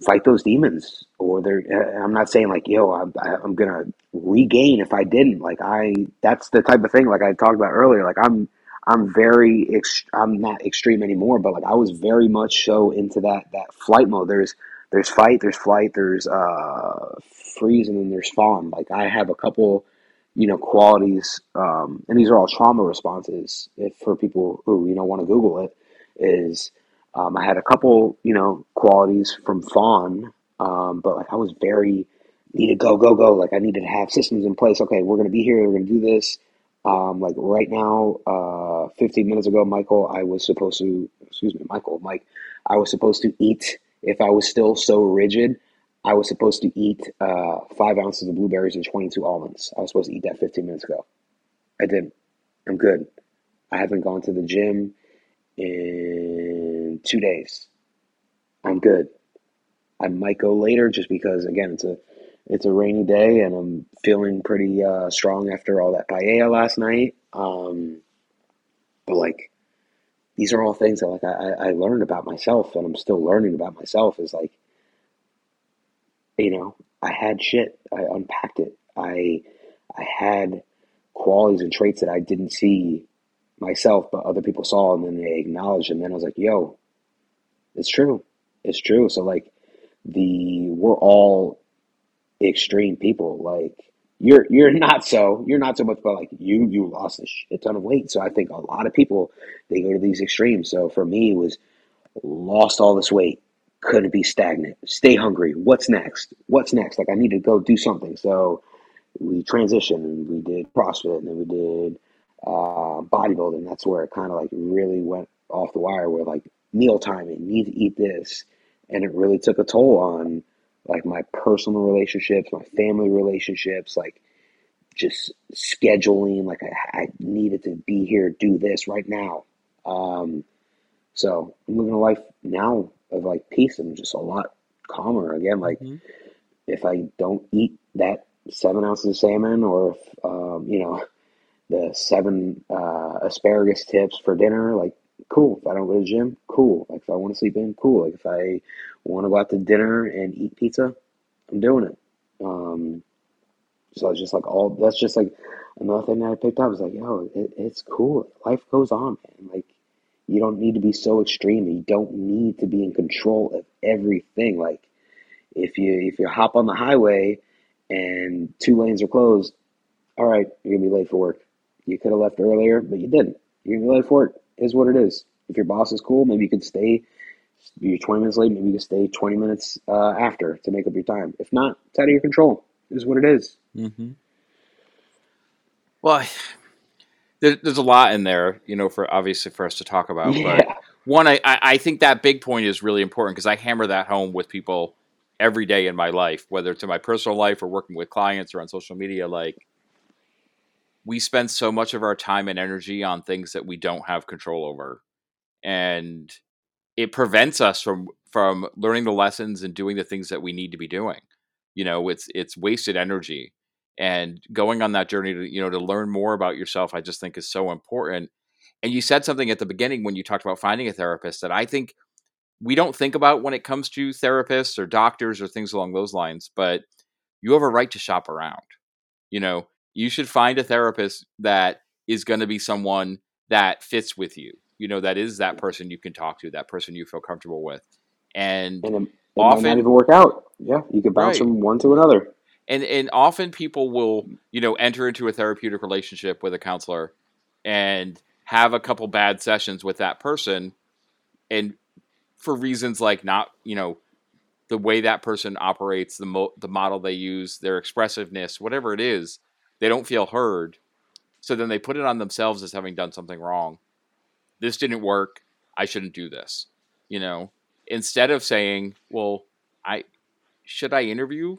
fight those demons or they're uh, i'm not saying like yo i'm, I'm gonna regain if i didn't like i that's the type of thing like i talked about earlier like i'm I'm very I'm not extreme anymore, but like I was very much so into that that flight mode. There's there's fight, there's flight, there's uh freeze, and then there's fawn. Like I have a couple, you know, qualities, um, and these are all trauma responses. If for people who you know want to Google it, is um, I had a couple, you know, qualities from fawn, um, but like I was very needed go go go. Like I needed to have systems in place. Okay, we're gonna be here. We're gonna do this. Um, like right now, uh, 15 minutes ago, Michael, I was supposed to, excuse me, Michael, Mike, I was supposed to eat. If I was still so rigid, I was supposed to eat uh, five ounces of blueberries and 22 almonds. I was supposed to eat that 15 minutes ago. I didn't. I'm good. I haven't gone to the gym in two days. I'm good. I might go later just because, again, it's a it's a rainy day and I'm feeling pretty uh, strong after all that paella last night. Um, but like, these are all things that like I, I learned about myself and I'm still learning about myself. Is like, you know, I had shit. I unpacked it. I I had qualities and traits that I didn't see myself, but other people saw and then they acknowledged. And then I was like, yo, it's true. It's true. So like the we're all extreme people. Like you're you're not so you're not so much but like you you lost a shit ton of weight. So I think a lot of people they go to these extremes. So for me it was lost all this weight, couldn't be stagnant, stay hungry. What's next? What's next? Like I need to go do something. So we transitioned and we did CrossFit and then we did uh, bodybuilding. That's where it kind of like really went off the wire. Where like meal timing, need to eat this, and it really took a toll on like my personal relationships, my family relationships, like just scheduling. Like I, I needed to be here, do this right now. Um, so I'm living a life now of like peace and just a lot calmer. Again, like mm-hmm. if I don't eat that seven ounces of salmon, or if um, you know the seven uh, asparagus tips for dinner, like cool. If I don't go to the gym, cool. Like if I want to sleep in, cool. Like if I want to go out to dinner and eat pizza, I'm doing it. Um, so it's just like all that's just like another thing that I picked up is like, yo, it, it's cool. Life goes on, man. Like you don't need to be so extreme. You don't need to be in control of everything. Like if you if you hop on the highway and two lanes are closed, all right, you're gonna be late for work. You could have left earlier, but you didn't. You're gonna be late for work. Is what it is. If your boss is cool, maybe you could stay. You're 20 minutes late. Maybe you could stay 20 minutes uh, after to make up your time. If not, it's out of your control. Is what it is. Mm-hmm. Well, there, there's a lot in there, you know, for obviously for us to talk about. Yeah. But one, I, I think that big point is really important because I hammer that home with people every day in my life, whether it's in my personal life or working with clients or on social media. Like, we spend so much of our time and energy on things that we don't have control over and it prevents us from from learning the lessons and doing the things that we need to be doing. You know it's it's wasted energy and going on that journey to you know to learn more about yourself i just think is so important. And you said something at the beginning when you talked about finding a therapist that i think we don't think about when it comes to therapists or doctors or things along those lines but you have a right to shop around. You know you should find a therapist that is going to be someone that fits with you. You know, that is that person you can talk to, that person you feel comfortable with. And, and it, it often might not even work out. Yeah, you can bounce right. from one to another. And and often people will, mm. you know, enter into a therapeutic relationship with a counselor and have a couple bad sessions with that person and for reasons like not, you know, the way that person operates, the mo- the model they use, their expressiveness, whatever it is, they don't feel heard. So then they put it on themselves as having done something wrong. This didn't work. I shouldn't do this. You know, instead of saying, well, I should I interview?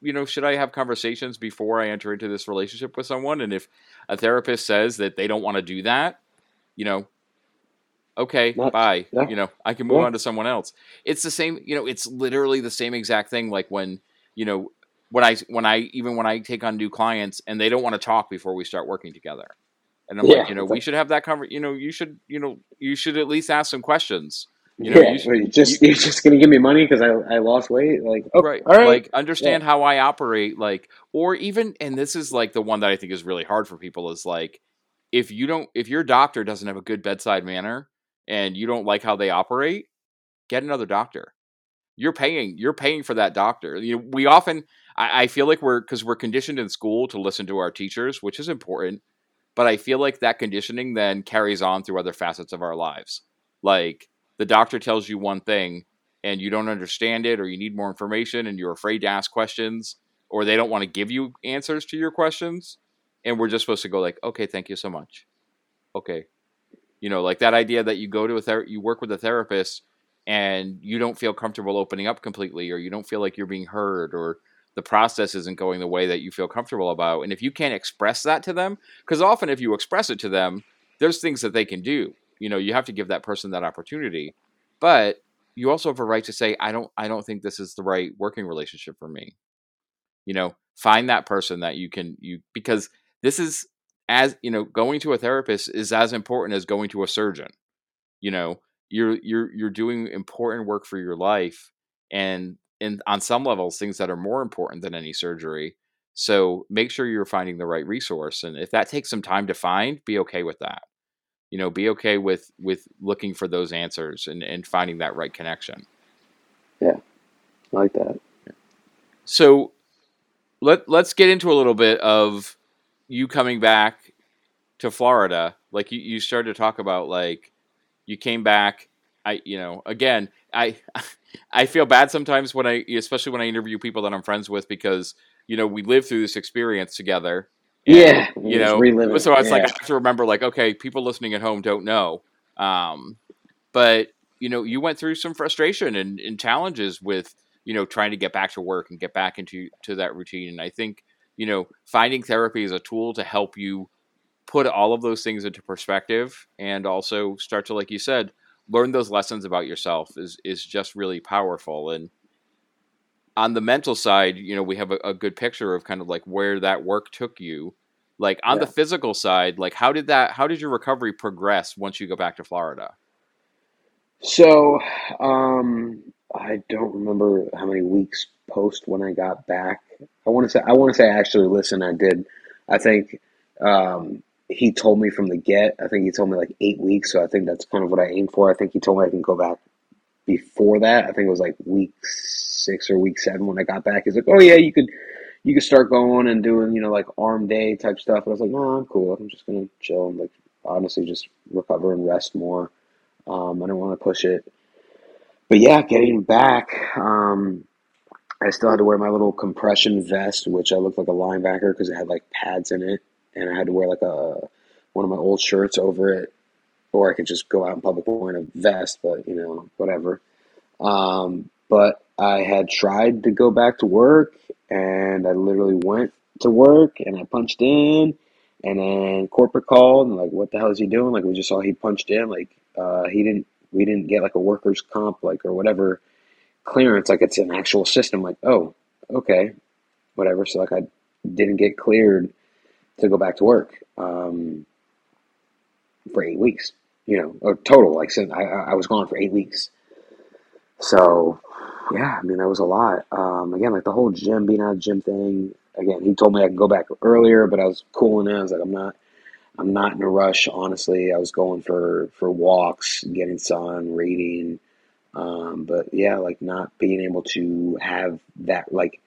You know, should I have conversations before I enter into this relationship with someone? And if a therapist says that they don't want to do that, you know, okay, bye. Yeah. You know, I can move yeah. on to someone else. It's the same, you know, it's literally the same exact thing like when, you know, when I when I even when I take on new clients and they don't want to talk before we start working together. And I'm yeah, like, you know, we should have that conversation. You know, you should, you know, you should at least ask some questions. You know, yeah, you should, just you, are just gonna give me money because I, I lost weight. Like, oh, right, all right, like understand yeah. how I operate. Like, or even, and this is like the one that I think is really hard for people is like, if you don't if your doctor doesn't have a good bedside manner and you don't like how they operate, get another doctor. You're paying you're paying for that doctor. You know, we often I, I feel like we're because we're conditioned in school to listen to our teachers, which is important. But I feel like that conditioning then carries on through other facets of our lives. Like the doctor tells you one thing and you don't understand it, or you need more information and you're afraid to ask questions, or they don't want to give you answers to your questions. And we're just supposed to go like, okay, thank you so much. Okay. You know, like that idea that you go to a ther- you work with a therapist and you don't feel comfortable opening up completely, or you don't feel like you're being heard, or the process isn't going the way that you feel comfortable about. And if you can't express that to them, because often if you express it to them, there's things that they can do. You know, you have to give that person that opportunity. But you also have a right to say, I don't I don't think this is the right working relationship for me. You know, find that person that you can you because this is as you know, going to a therapist is as important as going to a surgeon. You know, you're you're you're doing important work for your life and in on some levels things that are more important than any surgery. So make sure you're finding the right resource. And if that takes some time to find, be okay with that. You know, be okay with with looking for those answers and, and finding that right connection. Yeah. I like that. So let let's get into a little bit of you coming back to Florida. Like you, you started to talk about like you came back. I you know, again, I I feel bad sometimes when I, especially when I interview people that I'm friends with, because you know we live through this experience together. And, yeah, you know. So it's yeah. like I have to remember, like, okay, people listening at home don't know, um, but you know, you went through some frustration and, and challenges with you know trying to get back to work and get back into to that routine. And I think you know finding therapy is a tool to help you put all of those things into perspective and also start to, like you said, learn those lessons about yourself is is just really powerful. And on the mental side you know we have a, a good picture of kind of like where that work took you. Like on yeah. the physical side like how did that how did your recovery progress once you go back to florida? So um i don't remember how many weeks post when i got back. I want to say i want to say actually listen i did. I think um he told me from the get. I think he told me like eight weeks, so I think that's kind of what I aim for. I think he told me I can go back before that. I think it was like week six or week seven when I got back. He's like, "Oh yeah, you could you could start going and doing you know like arm day type stuff." And I was like, "No, I'm cool. I'm just gonna chill and like honestly just recover and rest more. Um, I don't want to push it." But yeah, getting back. Um, I still had to wear my little compression vest, which I looked like a linebacker because it had like pads in it and I had to wear like a one of my old shirts over it, or I could just go out in public wearing a vest. But you know, whatever. Um, but I had tried to go back to work, and I literally went to work, and I punched in, and then corporate called, and like, what the hell is he doing? Like, we just saw he punched in, like, uh, he didn't, we didn't get like a workers' comp, like, or whatever clearance, like it's an actual system. Like, oh, okay, whatever. So like, I didn't get cleared to go back to work um, for eight weeks. You know, or total. Like, said, I, I was gone for eight weeks. So, yeah, I mean, that was a lot. Um, again, like the whole gym, being out of gym thing. Again, he told me I could go back earlier, but I was cool it. I was like, I'm not, I'm not in a rush. Honestly, I was going for for walks, getting sun, reading. Um, but yeah, like not being able to have that like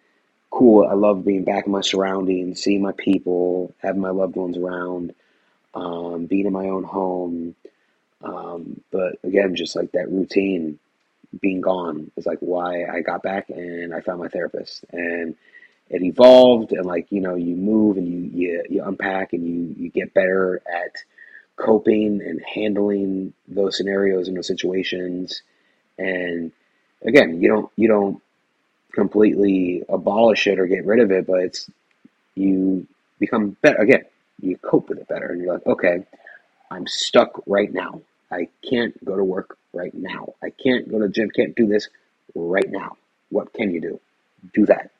cool. I love being back in my surroundings, seeing my people, having my loved ones around, um, being in my own home. Um, but again, just like that routine being gone is like why I got back and I found my therapist and it evolved and like you know you move and you you, you unpack and you you get better at coping and handling those scenarios and those situations and again you don't you don't completely abolish it or get rid of it, but it's you become better again. You cope with it better, and you're like, okay, I'm stuck right now. I can't go to work right now. I can't go to the gym. Can't do this right now. What can you do? Do that.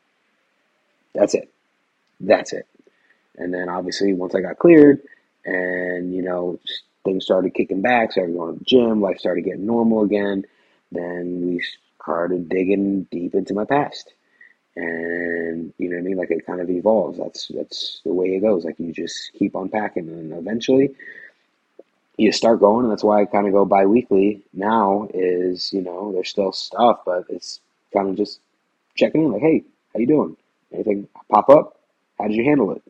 That's it. That's it. And then obviously once I got cleared, and you know things started kicking back, started going to the gym, life started getting normal again. Then we started digging deep into my past. and you know what I mean. Like it kind of evolves. That's that's the way it goes. Like you just keep unpacking, and eventually you start going. And that's why I kind of go bi-weekly now. Is you know there's still stuff, but it's kind of just checking in. Like, hey, how you doing? Anything pop up? How did you handle it?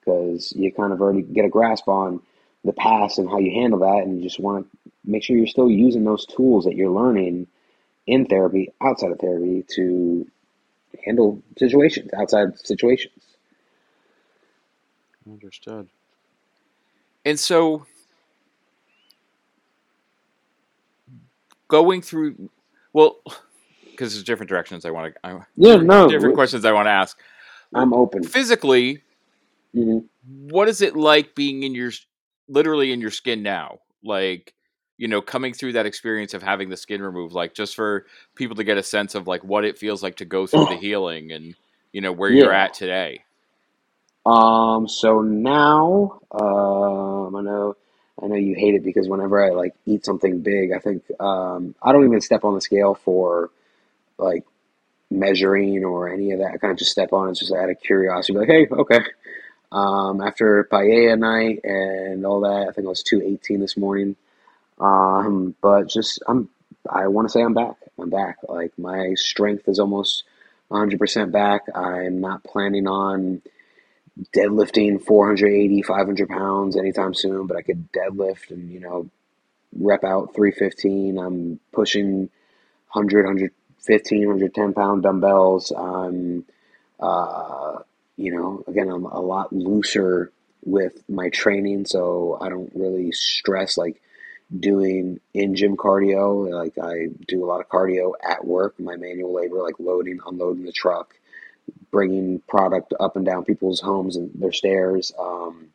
Because you kind of already get a grasp on the past and how you handle that, and you just want to make sure you're still using those tools that you're learning in therapy, outside of therapy, to handle situations, outside situations. Understood. And so, going through, well, because there's different directions I want to. I, yeah, no, different questions I want to ask. I'm open. Physically, mm-hmm. what is it like being in your literally in your skin now? Like, you know, coming through that experience of having the skin removed, like just for people to get a sense of like what it feels like to go through the healing and you know where yeah. you're at today. Um. So now, um, I know, I know you hate it because whenever I like eat something big, I think um, I don't even step on the scale for like measuring or any of that. I kind of just step on it just out of curiosity, be like, hey, okay. Um, after paella night and all that, I think I was two eighteen this morning. Um, but just I'm I want to say I'm back. I'm back. Like my strength is almost 100% back. I'm not planning on deadlifting 480, 500 pounds anytime soon, but I could deadlift and, you know, rep out 315. I'm pushing 100, 115, 110 pound dumbbells. I'm, uh, you know, again, I'm a lot looser with my training, so I don't really stress like doing in gym cardio. Like I do a lot of cardio at work, my manual labor, like loading, unloading the truck, bringing product up and down people's homes and their stairs. Um,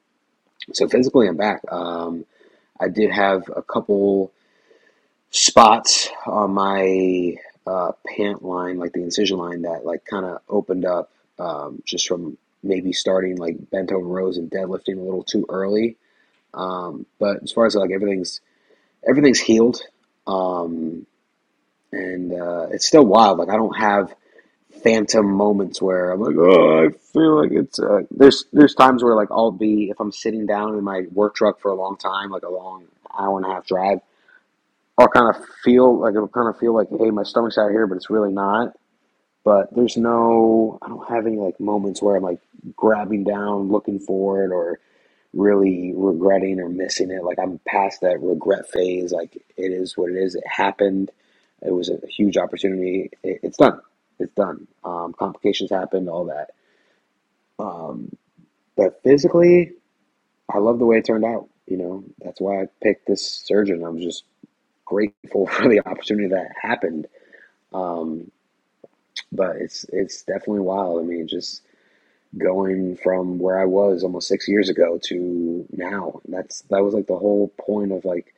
so physically, I'm back. Um, I did have a couple spots on my uh, pant line, like the incision line, that like kind of opened up um, just from maybe starting like bent over rows and deadlifting a little too early. Um, but as far as like everything's everything's healed. Um, and uh, it's still wild. Like I don't have phantom moments where I'm like, oh, I feel like it's. Uh, there's there's times where like I'll be if I'm sitting down in my work truck for a long time, like a long hour and a half drive. I'll kind of feel like I'll kind of feel like, hey, my stomach's out here, but it's really not. But there's no, I don't have any like moments where I'm like grabbing down, looking for it, or really regretting or missing it. Like I'm past that regret phase. Like it is what it is. It happened. It was a huge opportunity. It, it's done. It's done. Um, complications happened. All that. Um, but physically, I love the way it turned out. You know, that's why I picked this surgeon. I'm just grateful for the opportunity that happened. Um, but it's it's definitely wild. I mean, just going from where I was almost six years ago to now. That's that was like the whole point of like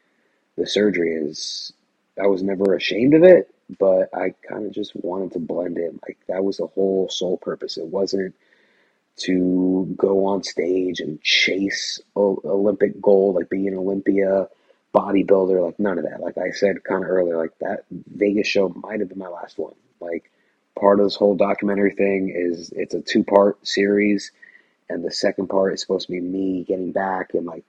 the surgery is I was never ashamed of it, but I kind of just wanted to blend in. Like that was the whole sole purpose. It wasn't to go on stage and chase Olympic gold, like be an Olympia bodybuilder, like none of that. Like I said kind of earlier, like that Vegas show might have been my last one. Like part of this whole documentary thing is it's a two part series, and the second part is supposed to be me getting back and like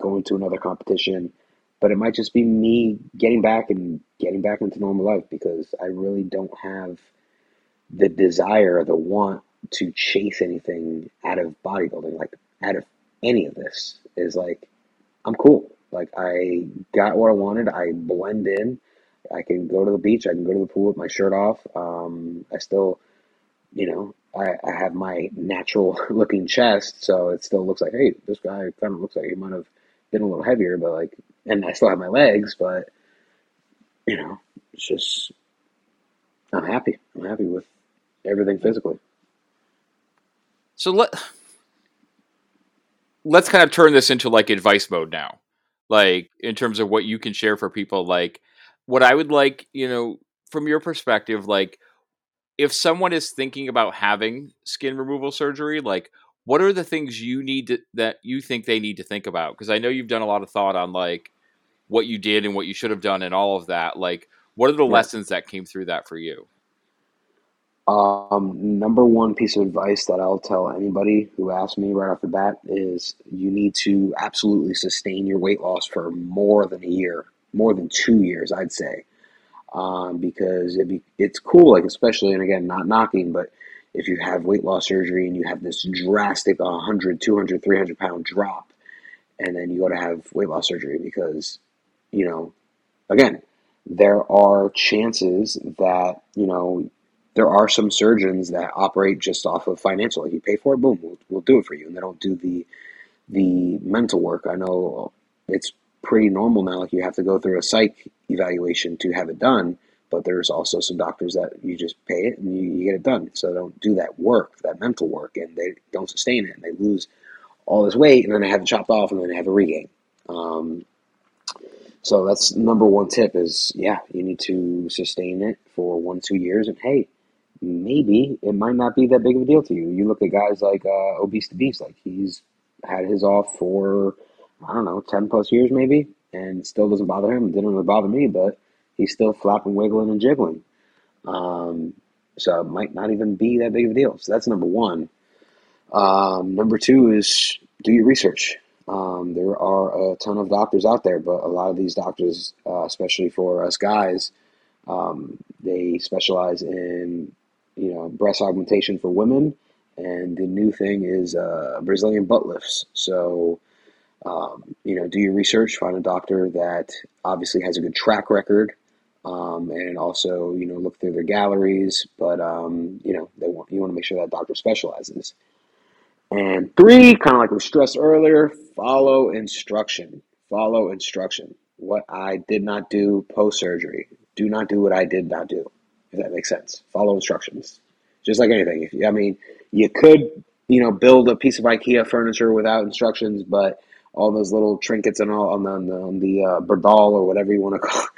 going to another competition. But it might just be me getting back and getting back into normal life because I really don't have the desire, the want to chase anything out of bodybuilding, like out of any of this. Is like, I'm cool. Like I got what I wanted. I blend in. I can go to the beach. I can go to the pool with my shirt off. Um, I still, you know, I, I have my natural looking chest, so it still looks like, hey, this guy kind of looks like he might have been a little heavier, but like, and I still have my legs, but you know, it's just, I'm happy. I'm happy with everything physically. So let let's kind of turn this into like advice mode now, like in terms of what you can share for people, like what I would like, you know, from your perspective, like if someone is thinking about having skin removal surgery, like what are the things you need to, that you think they need to think about? Because I know you've done a lot of thought on like what you did and what you should have done and all of that. Like, what are the yeah. lessons that came through that for you? Um, number one piece of advice that I'll tell anybody who asks me right off the bat is you need to absolutely sustain your weight loss for more than a year, more than two years, I'd say. Um, because be, it's cool, like, especially, and again, not knocking, but if you have weight loss surgery and you have this drastic 100, 200, 300 pound drop, and then you go to have weight loss surgery because, you know, again, there are chances that, you know, there are some surgeons that operate just off of financial. Like you pay for it, boom, we'll, we'll do it for you. And they don't do the the mental work. I know it's pretty normal now. Like you have to go through a psych evaluation to have it done, but there's also some doctors that you just pay it and you, you get it done. So don't do that work, that mental work, and they don't sustain it and they lose all this weight and then they have it chopped off and then they have a regain. Um, so that's number one tip is yeah, you need to sustain it for one, two years. And hey, maybe it might not be that big of a deal to you. You look at guys like uh, Obese the Beast, like he's had his off for, I don't know, 10 plus years maybe, and still doesn't bother him. Didn't really bother me, but he's still flapping, wiggling, and jiggling. Um, so it might not even be that big of a deal. So that's number one. Um, number two is do your research. Um, there are a ton of doctors out there, but a lot of these doctors, uh, especially for us guys, um, they specialize in you know breast augmentation for women, and the new thing is uh, Brazilian butt lifts. So um, you know, do your research, find a doctor that obviously has a good track record, um, and also you know look through their galleries. But um, you know, they want you want to make sure that doctor specializes. And three, kind of like we stressed earlier, follow instruction. Follow instruction. What I did not do post surgery. Do not do what I did not do. If that makes sense. Follow instructions. Just like anything. If I mean, you could, you know, build a piece of IKEA furniture without instructions, but all those little trinkets and all on the on the, on the uh, burdal or whatever you want to call, it,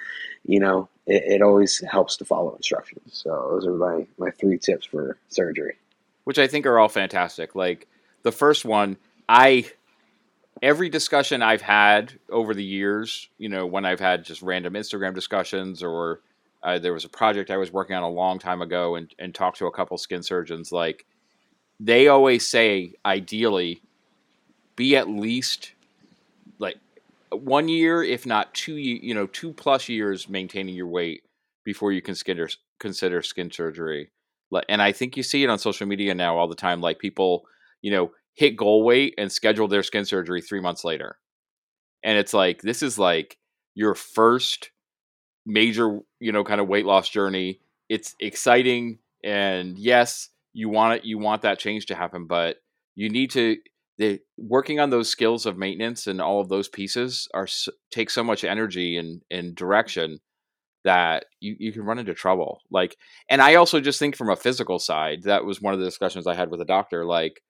you know, it, it always helps to follow instructions. So those are my my three tips for surgery. Which I think are all fantastic. Like the first one, I every discussion I've had over the years, you know, when I've had just random Instagram discussions or uh, there was a project I was working on a long time ago and, and talked to a couple skin surgeons, like they always say, ideally, be at least like one year, if not two, you know, two plus years maintaining your weight before you consider consider skin surgery. And I think you see it on social media now all the time. Like people, you know, hit goal weight and schedule their skin surgery three months later. And it's like, this is like your first major, you know, kind of weight loss journey. It's exciting. And yes, you want it, you want that change to happen, but you need to, the working on those skills of maintenance and all of those pieces are take so much energy and, and mm-hmm. direction that you, you can run into trouble. Like, and I also just think from a physical side, that was one of the discussions I had with a doctor. Like,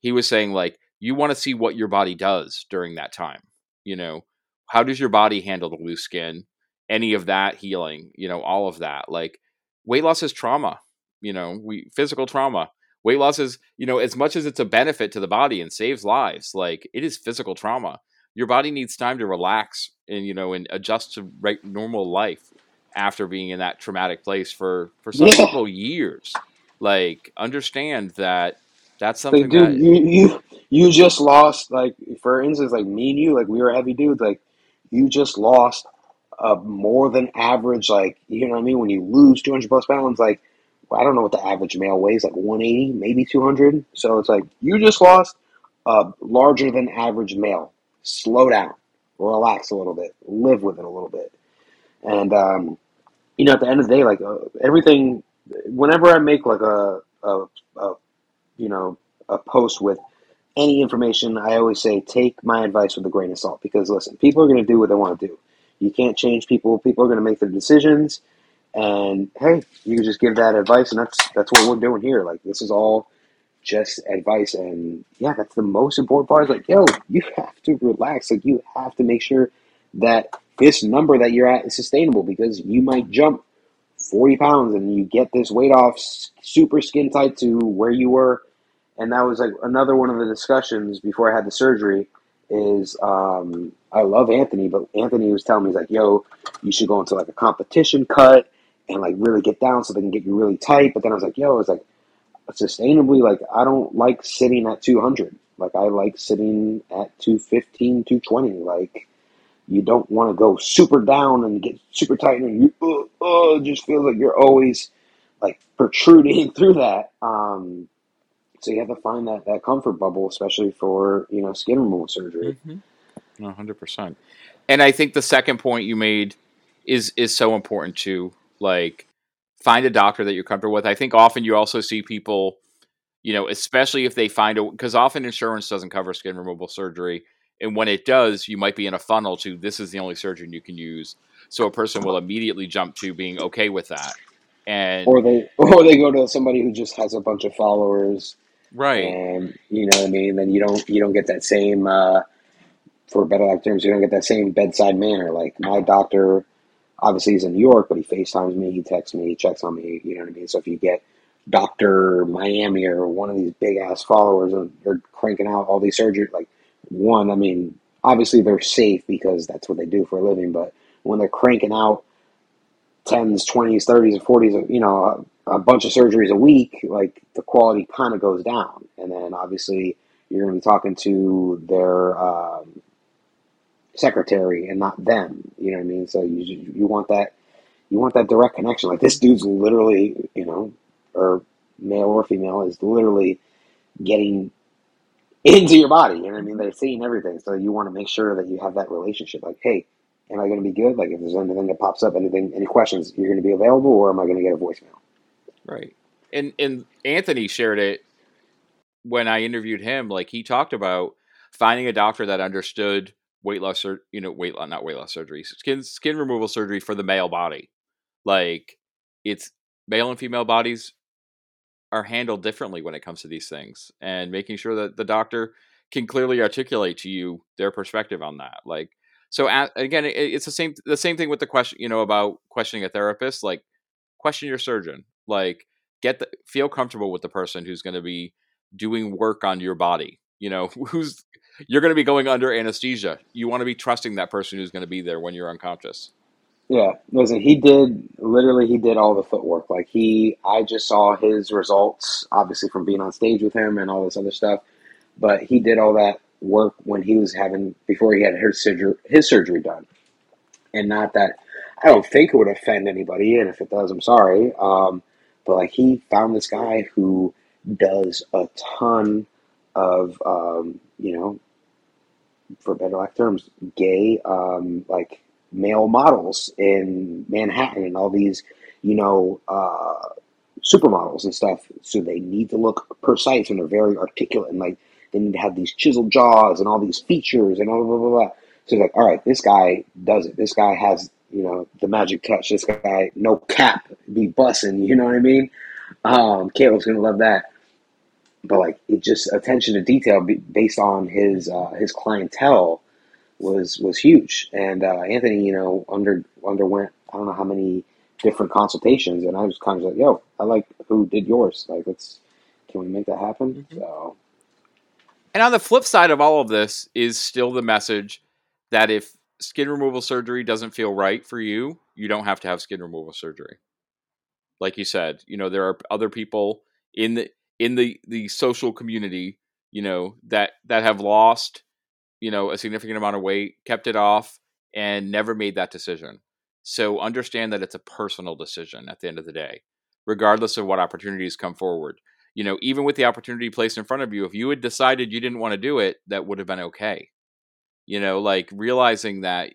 he was saying like you want to see what your body does during that time. You know, how does your body handle the loose skin? Any of that healing, you know, all of that. Like weight loss is trauma. You know, we physical trauma. Weight loss is, you know, as much as it's a benefit to the body and saves lives, like it is physical trauma. Your body needs time to relax and you know and adjust to right normal life after being in that traumatic place for for some yeah. people years. Like understand that that's something like, dude, that you, you you just lost like for instance, like me and you, like we were heavy dudes, like you just lost a more than average, like you know what I mean. When you lose two hundred plus pounds, like I don't know what the average male weighs, like one eighty, maybe two hundred. So it's like you just lost a larger than average male. Slow down, relax a little bit, live with it a little bit, and um, you know, at the end of the day, like uh, everything. Whenever I make like a, a, a you know, a post with any information, I always say take my advice with a grain of salt because listen, people are going to do what they want to do. You can't change people. People are going to make their decisions, and hey, you can just give that advice, and that's that's what we're doing here. Like this is all just advice, and yeah, that's the most important part. Is like, yo, you have to relax. Like you have to make sure that this number that you're at is sustainable because you might jump 40 pounds and you get this weight off super skin tight to where you were and that was like another one of the discussions before I had the surgery. Is um, I love Anthony, but Anthony was telling me he's like, "Yo, you should go into like a competition cut, and like really get down so they can get you really tight. But then I was like, yo, it's like sustainably, like I don't like sitting at 200. Like I like sitting at 215, 220. Like you don't want to go super down and get super tight and you uh, uh, just feels like you're always like protruding through that. Um, so you have to find that, that comfort bubble, especially for you know skin removal surgery. Mm-hmm. 100%. And I think the second point you made is is so important too. Like find a doctor that you're comfortable with. I think often you also see people, you know, especially if they find a because often insurance doesn't cover skin removal surgery, and when it does, you might be in a funnel to this is the only surgeon you can use. So a person will immediately jump to being okay with that, and Or they or they go to somebody who just has a bunch of followers right, and you know what I mean. Then you don't you don't get that same uh, for better life terms. You don't get that same bedside manner. Like my doctor, obviously he's in New York, but he FaceTimes me, he texts me, he checks on me. You know what I mean. So if you get Doctor Miami or one of these big ass followers, and they're cranking out all these surgeries, like one, I mean, obviously they're safe because that's what they do for a living. But when they're cranking out tens, twenties, thirties, and forties, you know, a, a bunch of surgeries a week, like the quality kind of goes down. And then obviously you're going to be talking to their um, secretary and not them. You know what I mean? So you you want that you want that direct connection. Like this dude's literally, you know, or male or female is literally getting into your body. You know what I mean? They're seeing everything. So you want to make sure that you have that relationship. Like, hey, am I going to be good? Like, if there's anything that pops up, anything, any questions, you're going to be available, or am I going to get a voicemail? right. And and Anthony shared it when I interviewed him. Like he talked about finding a doctor that understood weight loss, sur- you know, weight loss, not weight loss surgery, skin skin removal surgery for the male body. Like it's male and female bodies are handled differently when it comes to these things, and making sure that the doctor can clearly articulate to you their perspective on that. Like so, again, it, it's the same the same thing with the question, you know, about questioning a therapist. Like question your surgeon. Like get the feel comfortable with the person who's going to be doing work on your body. You know, who's you're going to be going under anesthesia. You want to be trusting that person who's going to be there when you're unconscious. Yeah, listen, he did literally he did all the footwork. Like he I just saw his results obviously from being on stage with him and all this other stuff, but he did all that work when he was having before he had his surgery his surgery done. And not that I don't think it would offend anybody, and if it does, I'm sorry. Um, but like he found this guy who does a ton of um, you know, for better lack of terms, gay um, like male models in Manhattan and all these, you know, uh, supermodels and stuff. So they need to look precise and they're very articulate and like they need to have these chiseled jaws and all these features and all blah blah blah. So it's like, all right, this guy does it. This guy has, you know, the magic touch. This guy, no cap, be bussing. You know what I mean? Um, Caleb's gonna love that. But like, it just attention to detail based on his uh, his clientele was was huge. And uh, Anthony, you know, under underwent I don't know how many different consultations, and I was kind of like, yo, I like who did yours. Like, let's can we make that happen? Mhm. So And on the flip side of all of this is still the message that if skin removal surgery doesn't feel right for you, you don't have to have skin removal surgery. Like you said, you know, there are other people in the in the the social community, you know, that that have lost, you know, a significant amount of weight, kept it off and never made that decision. So understand that it's a personal decision at the end of the day, regardless of what opportunities come forward you know, even with the opportunity placed in front of you, if you had decided you didn't want to do it, that would have been okay. You know, like realizing that,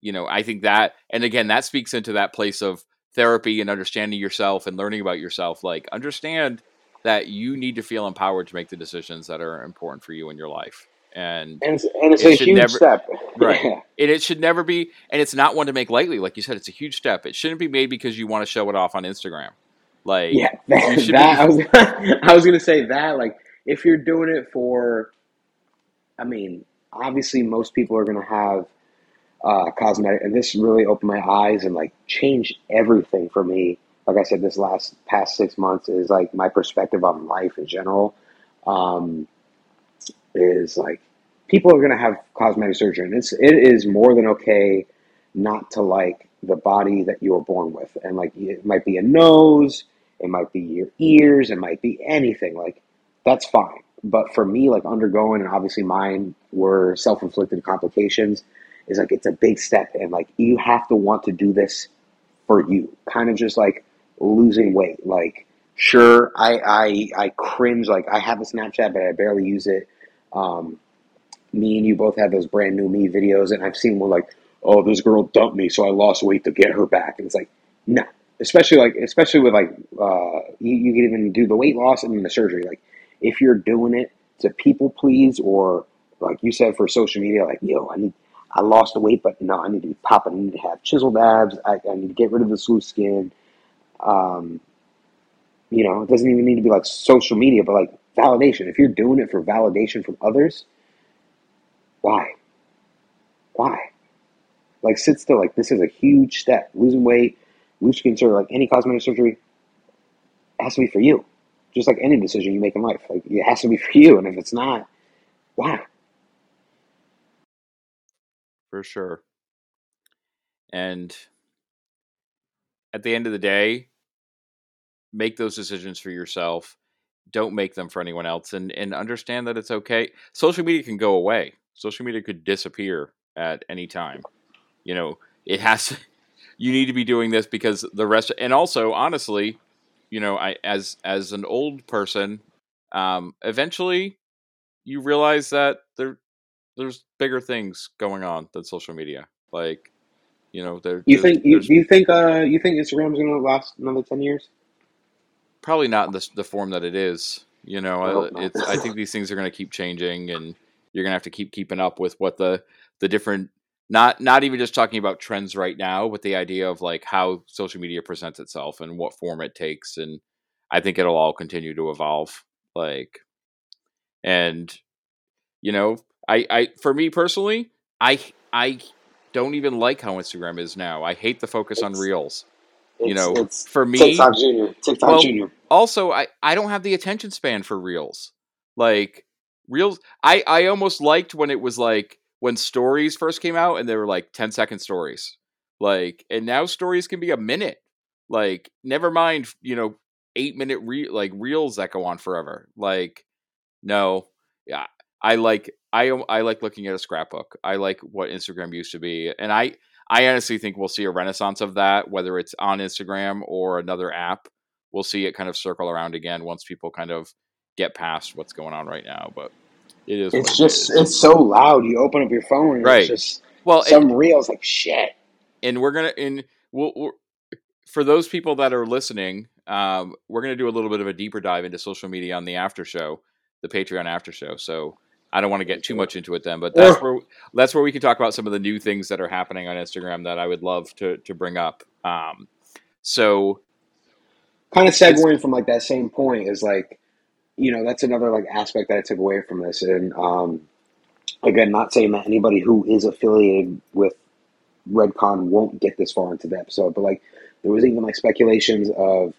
you know, I think that, and again, that speaks into that place of therapy and understanding yourself and learning about yourself. Like, understand that you need to feel empowered to make the decisions that are important for you in your life. And and it's, and it's It a huge never- step. Right. Yeah. and it should never be, and it's not one to make lightly. Like you said, it's a huge step. It shouldn't be made because you want to show it off on Instagram. Like, Yeah, that, that I was I was gonna say that like if you're doing it for, I mean, obviously most people are gonna have uh, cosmetic, and this really opened my eyes and like changed everything for me. Like I said, this last past six months is like my perspective on life in general. Um, is like people are gonna have cosmetic surgery, and it's it is more than okay not to like the body that you were born with, and like it might be a nose, it might be your ears, it might be anything. Like that's fine. But for me, like undergoing, and obviously mine were self inflicted complications, is like it's a big step, and like you have to want to do this for you. Kind of just like losing weight. Like sure, I I I cringe. Like I have a Snapchat, but I barely use it. Um, me and you both had those brand new me videos, and I've seen one like, oh, this girl dumped me, so I lost weight to get her back, and it's like, no. Especially like, especially with like, uh, you, you can even do the weight loss and the surgery. Like, if you're doing it to people please, or like you said for social media, like, yo, I need, I lost the weight, but no, I need to be popping. I need to have chiseled abs. I, I need to get rid of the loose skin. Um, you know, it doesn't even need to be like social media, but like validation. If you're doing it for validation from others, why? Why? Like sit still. Like this is a huge step. Losing weight, loose skin surgery, like any cosmetic surgery, has to be for you. Just like any decision you make in life, like it has to be for you. And if it's not, why? For sure. And at the end of the day, make those decisions for yourself. Don't make them for anyone else and, and understand that it's okay. Social media can go away. Social media could disappear at any time. You know, it has to, you need to be doing this because the rest and also honestly, you know, I as as an old person, um, eventually you realize that there there's bigger things going on than social media. Like, you know, there. You think you, you think uh you think Instagram's gonna last another ten years? Probably not in the the form that it is. You know, I uh, it's I think these things are going to keep changing, and you're going to have to keep keeping up with what the the different not not even just talking about trends right now, but the idea of like how social media presents itself and what form it takes, and I think it'll all continue to evolve. Like, and you know, I I for me personally, I I don't even like how Instagram is now. I hate the focus it's, on reels. You know, it's for me, TikTok Junior, TikTok well, Junior. Also, I I don't have the attention span for reels. Like reels, I I almost liked when it was like when stories first came out and they were like 10 second stories. Like, and now stories can be a minute. Like, never mind, you know, eight minute re- like reels that go on forever. Like, no, yeah, I like I I like looking at a scrapbook. I like what Instagram used to be, and I I honestly think we'll see a renaissance of that, whether it's on Instagram or another app. We'll see it kind of circle around again once people kind of get past what's going on right now. But it is. It's just it it's so loud. You open up your phone, and right? It's just well, some and, reels like shit. And we're gonna and we'll, we'll for those people that are listening, um, we're gonna do a little bit of a deeper dive into social media on the after show, the Patreon after show. So I don't want to get too much into it then, but that's where that's where we can talk about some of the new things that are happening on Instagram that I would love to to bring up. Um, so, kind of segueing from like that same point is like, you know, that's another like aspect that I took away from this, and um, again, not saying that anybody who is affiliated with Redcon won't get this far into the episode, but like there was even like speculations of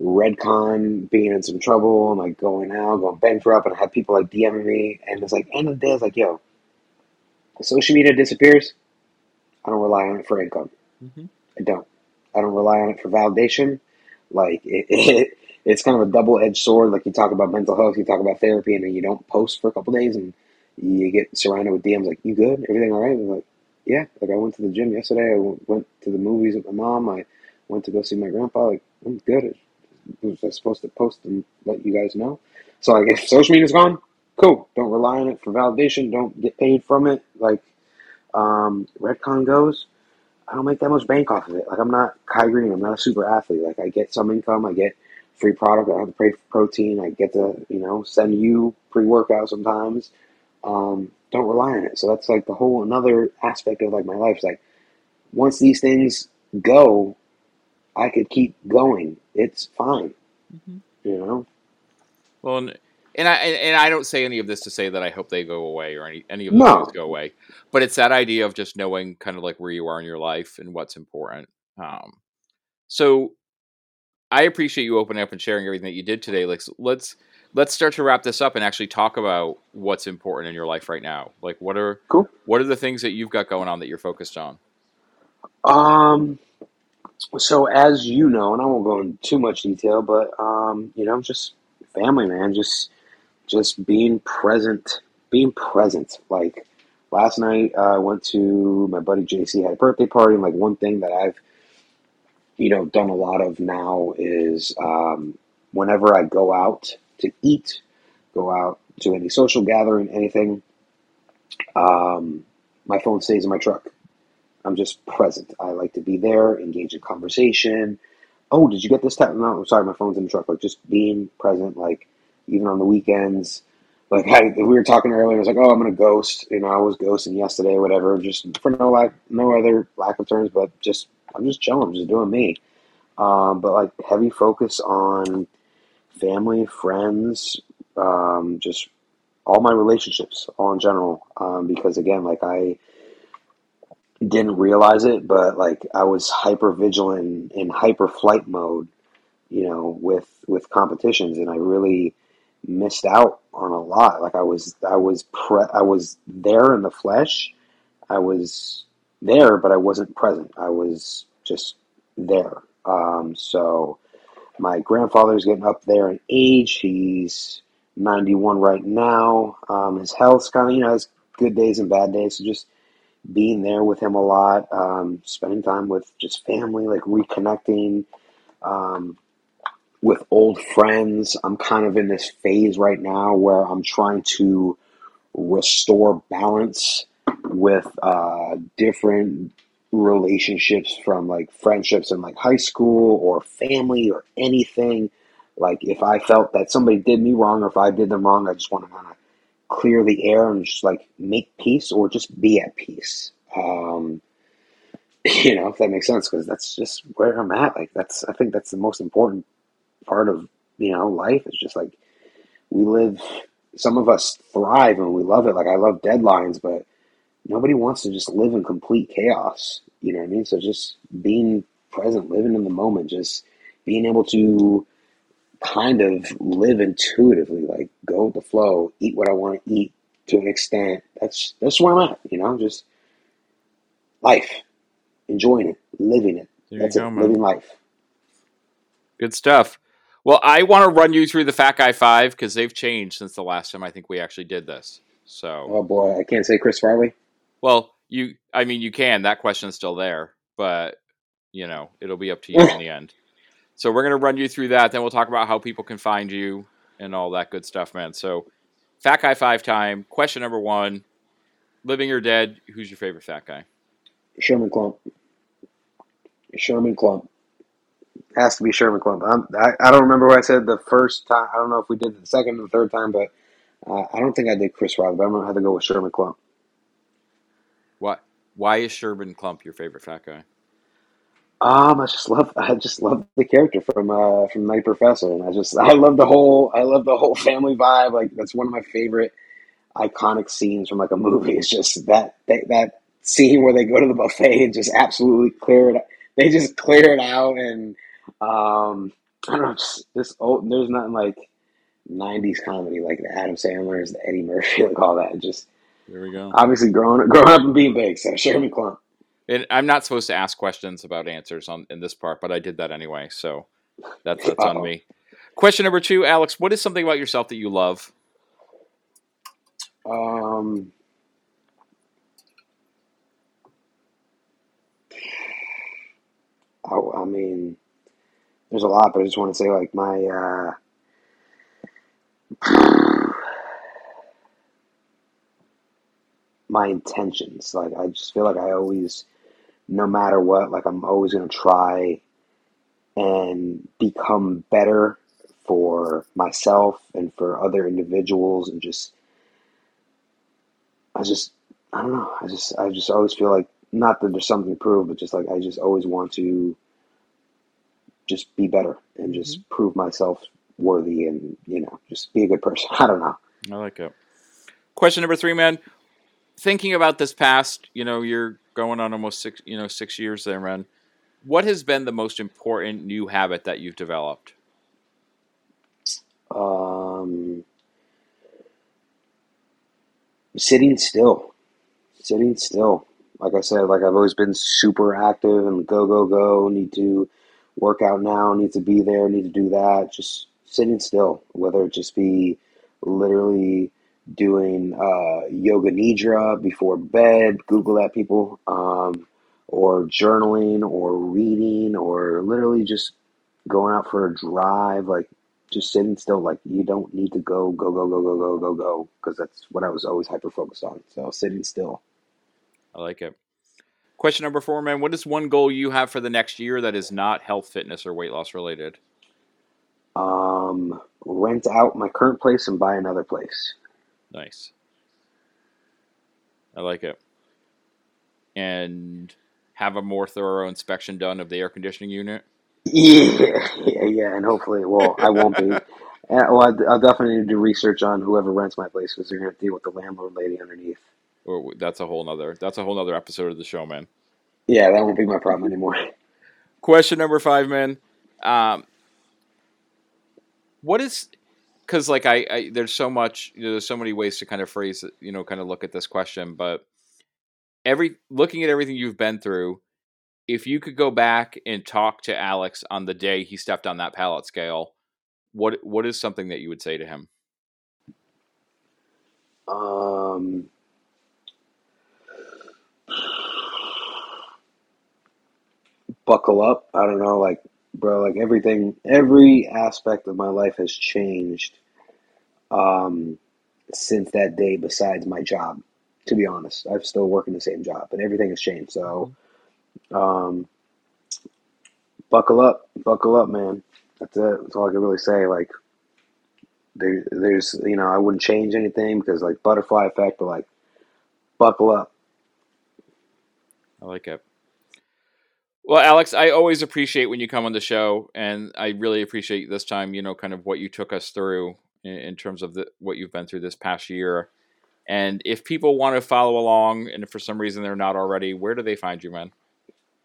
Redcon being in some trouble and like going out, going bankrupt, and I had people like DMing me, and it's like end of the day, it's like, yo, social media disappears. I don't rely on it for income. Mm-hmm. I don't. I don't rely on it for validation. Like it, it it's kind of a double edged sword. Like you talk about mental health, you talk about therapy, and then you don't post for a couple days, and you get surrounded with DMs like, "You good? Everything all right?" And like, yeah. Like I went to the gym yesterday. I went to the movies with my mom. I went to go see my grandpa. Like I'm good was I supposed to post and let you guys know? So like if social media's gone, cool. Don't rely on it for validation. Don't get paid from it. Like um, Redcon goes, I don't make that much bank off of it. Like I'm not Kai Greene. I'm not a super athlete. Like I get some income. I get free product. I have to pay for protein. I get to you know send you pre workout sometimes. Um, don't rely on it. So that's like the whole another aspect of like my life. It's like once these things go, I could keep going. It's fine. Mm-hmm. You know. Well, and, and I and I don't say any of this to say that I hope they go away or any any of those no. things go away, but it's that idea of just knowing kind of like where you are in your life and what's important. Um, so I appreciate you opening up and sharing everything that you did today. Like, let's let's start to wrap this up and actually talk about what's important in your life right now. Like, what are cool? What are the things that you've got going on that you're focused on? Um, so as you know, and I won't go into too much detail, but um, you know, just family, man, just just being present, being present. Like last night, uh, I went to my buddy JC had a birthday party, and like one thing that I've you know done a lot of now is um, whenever I go out to eat, go out to any social gathering, anything, um, my phone stays in my truck. I'm just present. I like to be there, engage in conversation. Oh, did you get this time? No, I'm sorry, my phone's in the truck. Like just being present, like even on the weekends. Like I, we were talking earlier, I was like, "Oh, I'm gonna ghost." You know, I was ghosting yesterday, whatever. Just for no lack, no other lack of terms, but just I'm just chilling, I'm just doing me. Um, but like heavy focus on family, friends, um, just all my relationships, all in general. Um, because again, like I didn't realize it, but like I was hyper vigilant in hyper flight mode, you know, with with competitions, and I really missed out on a lot. Like I was, I was pre, I was there in the flesh. I was there, but I wasn't present. I was just there. Um, so my grandfather's getting up there in age. He's 91 right now. Um, his health's kind of, you know, has good days and bad days. So just being there with him a lot, um, spending time with just family, like reconnecting um, with old friends. I'm kind of in this phase right now where I'm trying to restore balance with uh, different relationships from like friendships in like high school or family or anything. Like if I felt that somebody did me wrong or if I did them wrong, I just want to kind of clear the air and just like make peace or just be at peace. Um, you know, if that makes sense, because that's just where I'm at. Like that's, I think that's the most important part of you know life. Is just like we live. Some of us thrive and we love it. Like I love deadlines, but nobody wants to just live in complete chaos. You know what I mean? So just being present, living in the moment, just being able to kind of live intuitively, like go with the flow, eat what I want to eat to an extent. That's that's where I'm at. You know, just life, enjoying it, living it. There that's go, it, man. living life. Good stuff. Well, I want to run you through the Fat Guy Five because they've changed since the last time I think we actually did this. So, Oh boy, I can't say Chris Farley. well, you, I mean, you can. That question's still there, but you know, it'll be up to you in the end. So we're gonna run you through that. Then we'll talk about how people can find you and all that good stuff, man. So, Fat Guy Five time. Question number one: Living or dead? Who's your favorite fat guy? Sherman Klump. Sherman Klump. Has to be Sherman Klump. I'm, I, I don't remember what I said the first time. I don't know if we did the second or the third time, but uh, I don't think I did Chris Farley, but I'm going to have to go with Sherman Klump. What? Why is Sherman Klump your favorite fat guy? Um, I just love, I just love the character from, uh, from Nutty Professor. And I just, I love the whole, I love the whole family vibe. Like, that's one of my favorite iconic scenes from like a movie. It's just that, that, that scene where they go to the buffet and just absolutely clear it. They just clear it out. And, um, I don't know, just, just oh, there's nothing like 90s comedy like the Adam Sandler's, the Eddie Murphy, like all that. Just There we go. obviously growing, growing up and being big. So Sherman Klump. And I'm not supposed to ask questions about answers on in this part, but I did that anyway, so that's that's on Uh-oh. me. Question number two, Alex. What is something about yourself that you love? Um, I, I mean, there's a lot, but I just want to say like my uh, my intentions. Like I just feel like I always, no matter what, like I'm always gonna try and become better for myself and for other individuals, and just I just I don't know. I just I just always feel like not that there's something to prove, but just like I just always want to just be better and mm-hmm. just prove myself worthy and you know just be a good person. I don't know. I like it. Question number three, man. Thinking about this past, you know, you're going on almost six, you know, six years there, man. What has been the most important new habit that you've developed? Um, sitting still, sitting still. like I said, like I've always been super active and go go go. Need to work out now. Need to be there. Need to do that. Just sitting still, whether it just be literally doing uh, yoga nidra before bed. Google that, people. Um, or journaling, or reading, or literally just going out for a drive. Like just sitting still. Like you don't need to go go go go go go go go because that's what I was always hyper focused on. So sitting still. I like it. Question number four, man. What is one goal you have for the next year that is not health, fitness, or weight loss related? Um, rent out my current place and buy another place. Nice. I like it. And have a more thorough inspection done of the air conditioning unit. Yeah, yeah, yeah, and hopefully, well, I won't be. Well, I'll definitely need to do research on whoever rents my place because they're going to deal with the landlord lady underneath. Or that's a whole nother. That's a whole nother episode of the show, man. Yeah, that won't be my problem anymore. Question number five, man. Um, what is because like I, I there's so much you know, there's so many ways to kind of phrase it, you know kind of look at this question but every looking at everything you've been through if you could go back and talk to alex on the day he stepped on that pallet scale what what is something that you would say to him Um, buckle up. I don't know, like, bro, like everything, every aspect of my life has changed um, since that day, besides my job. To be honest, I'm still working the same job, but everything has changed. So, um, buckle up, buckle up, man. That's it. That's all I can really say. Like, there, there's, you know, I wouldn't change anything because, like, butterfly effect, but like, buckle up. i like it well alex i always appreciate when you come on the show and i really appreciate this time you know kind of what you took us through in, in terms of the, what you've been through this past year and if people want to follow along and if for some reason they're not already where do they find you man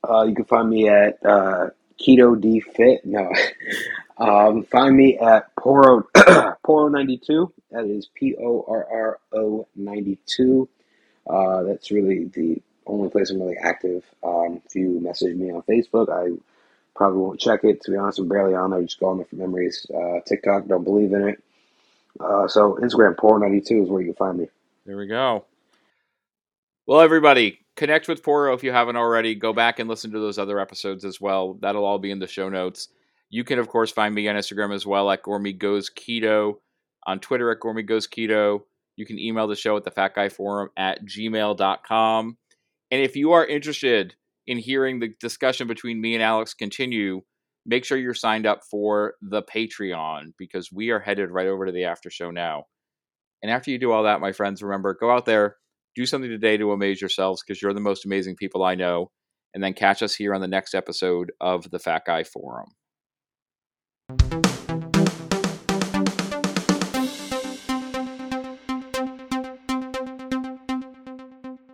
Uh, you can find me at uh, Keto D Fit. No, um, find me at Porro Porro ninety two. That is P O R R O ninety two. Uh, that's really the only place I'm really active. Um, if you message me on Facebook, I probably won't check it. To be honest, I'm barely on there. Just go on there for memories. Uh, TikTok, don't believe in it. Uh, so Instagram, Porro ninety two is where you can find me. There we go. Well, everybody, connect with Porro if you haven't already. Go back and listen to those other episodes as well. That'll all be in the show notes. You can, of course, find me on Instagram as well at Gormy Goes Keto, on Twitter at Gormy Goes Keto. You can email the show at the Fat Guy Forum at gmail.com. And if you are interested in hearing the discussion between me and Alex continue, make sure you're signed up for the Patreon because we are headed right over to the after show now. And after you do all that, my friends, remember go out there, do something today to amaze yourselves because you're the most amazing people I know. And then catch us here on the next episode of the Fat Guy Forum.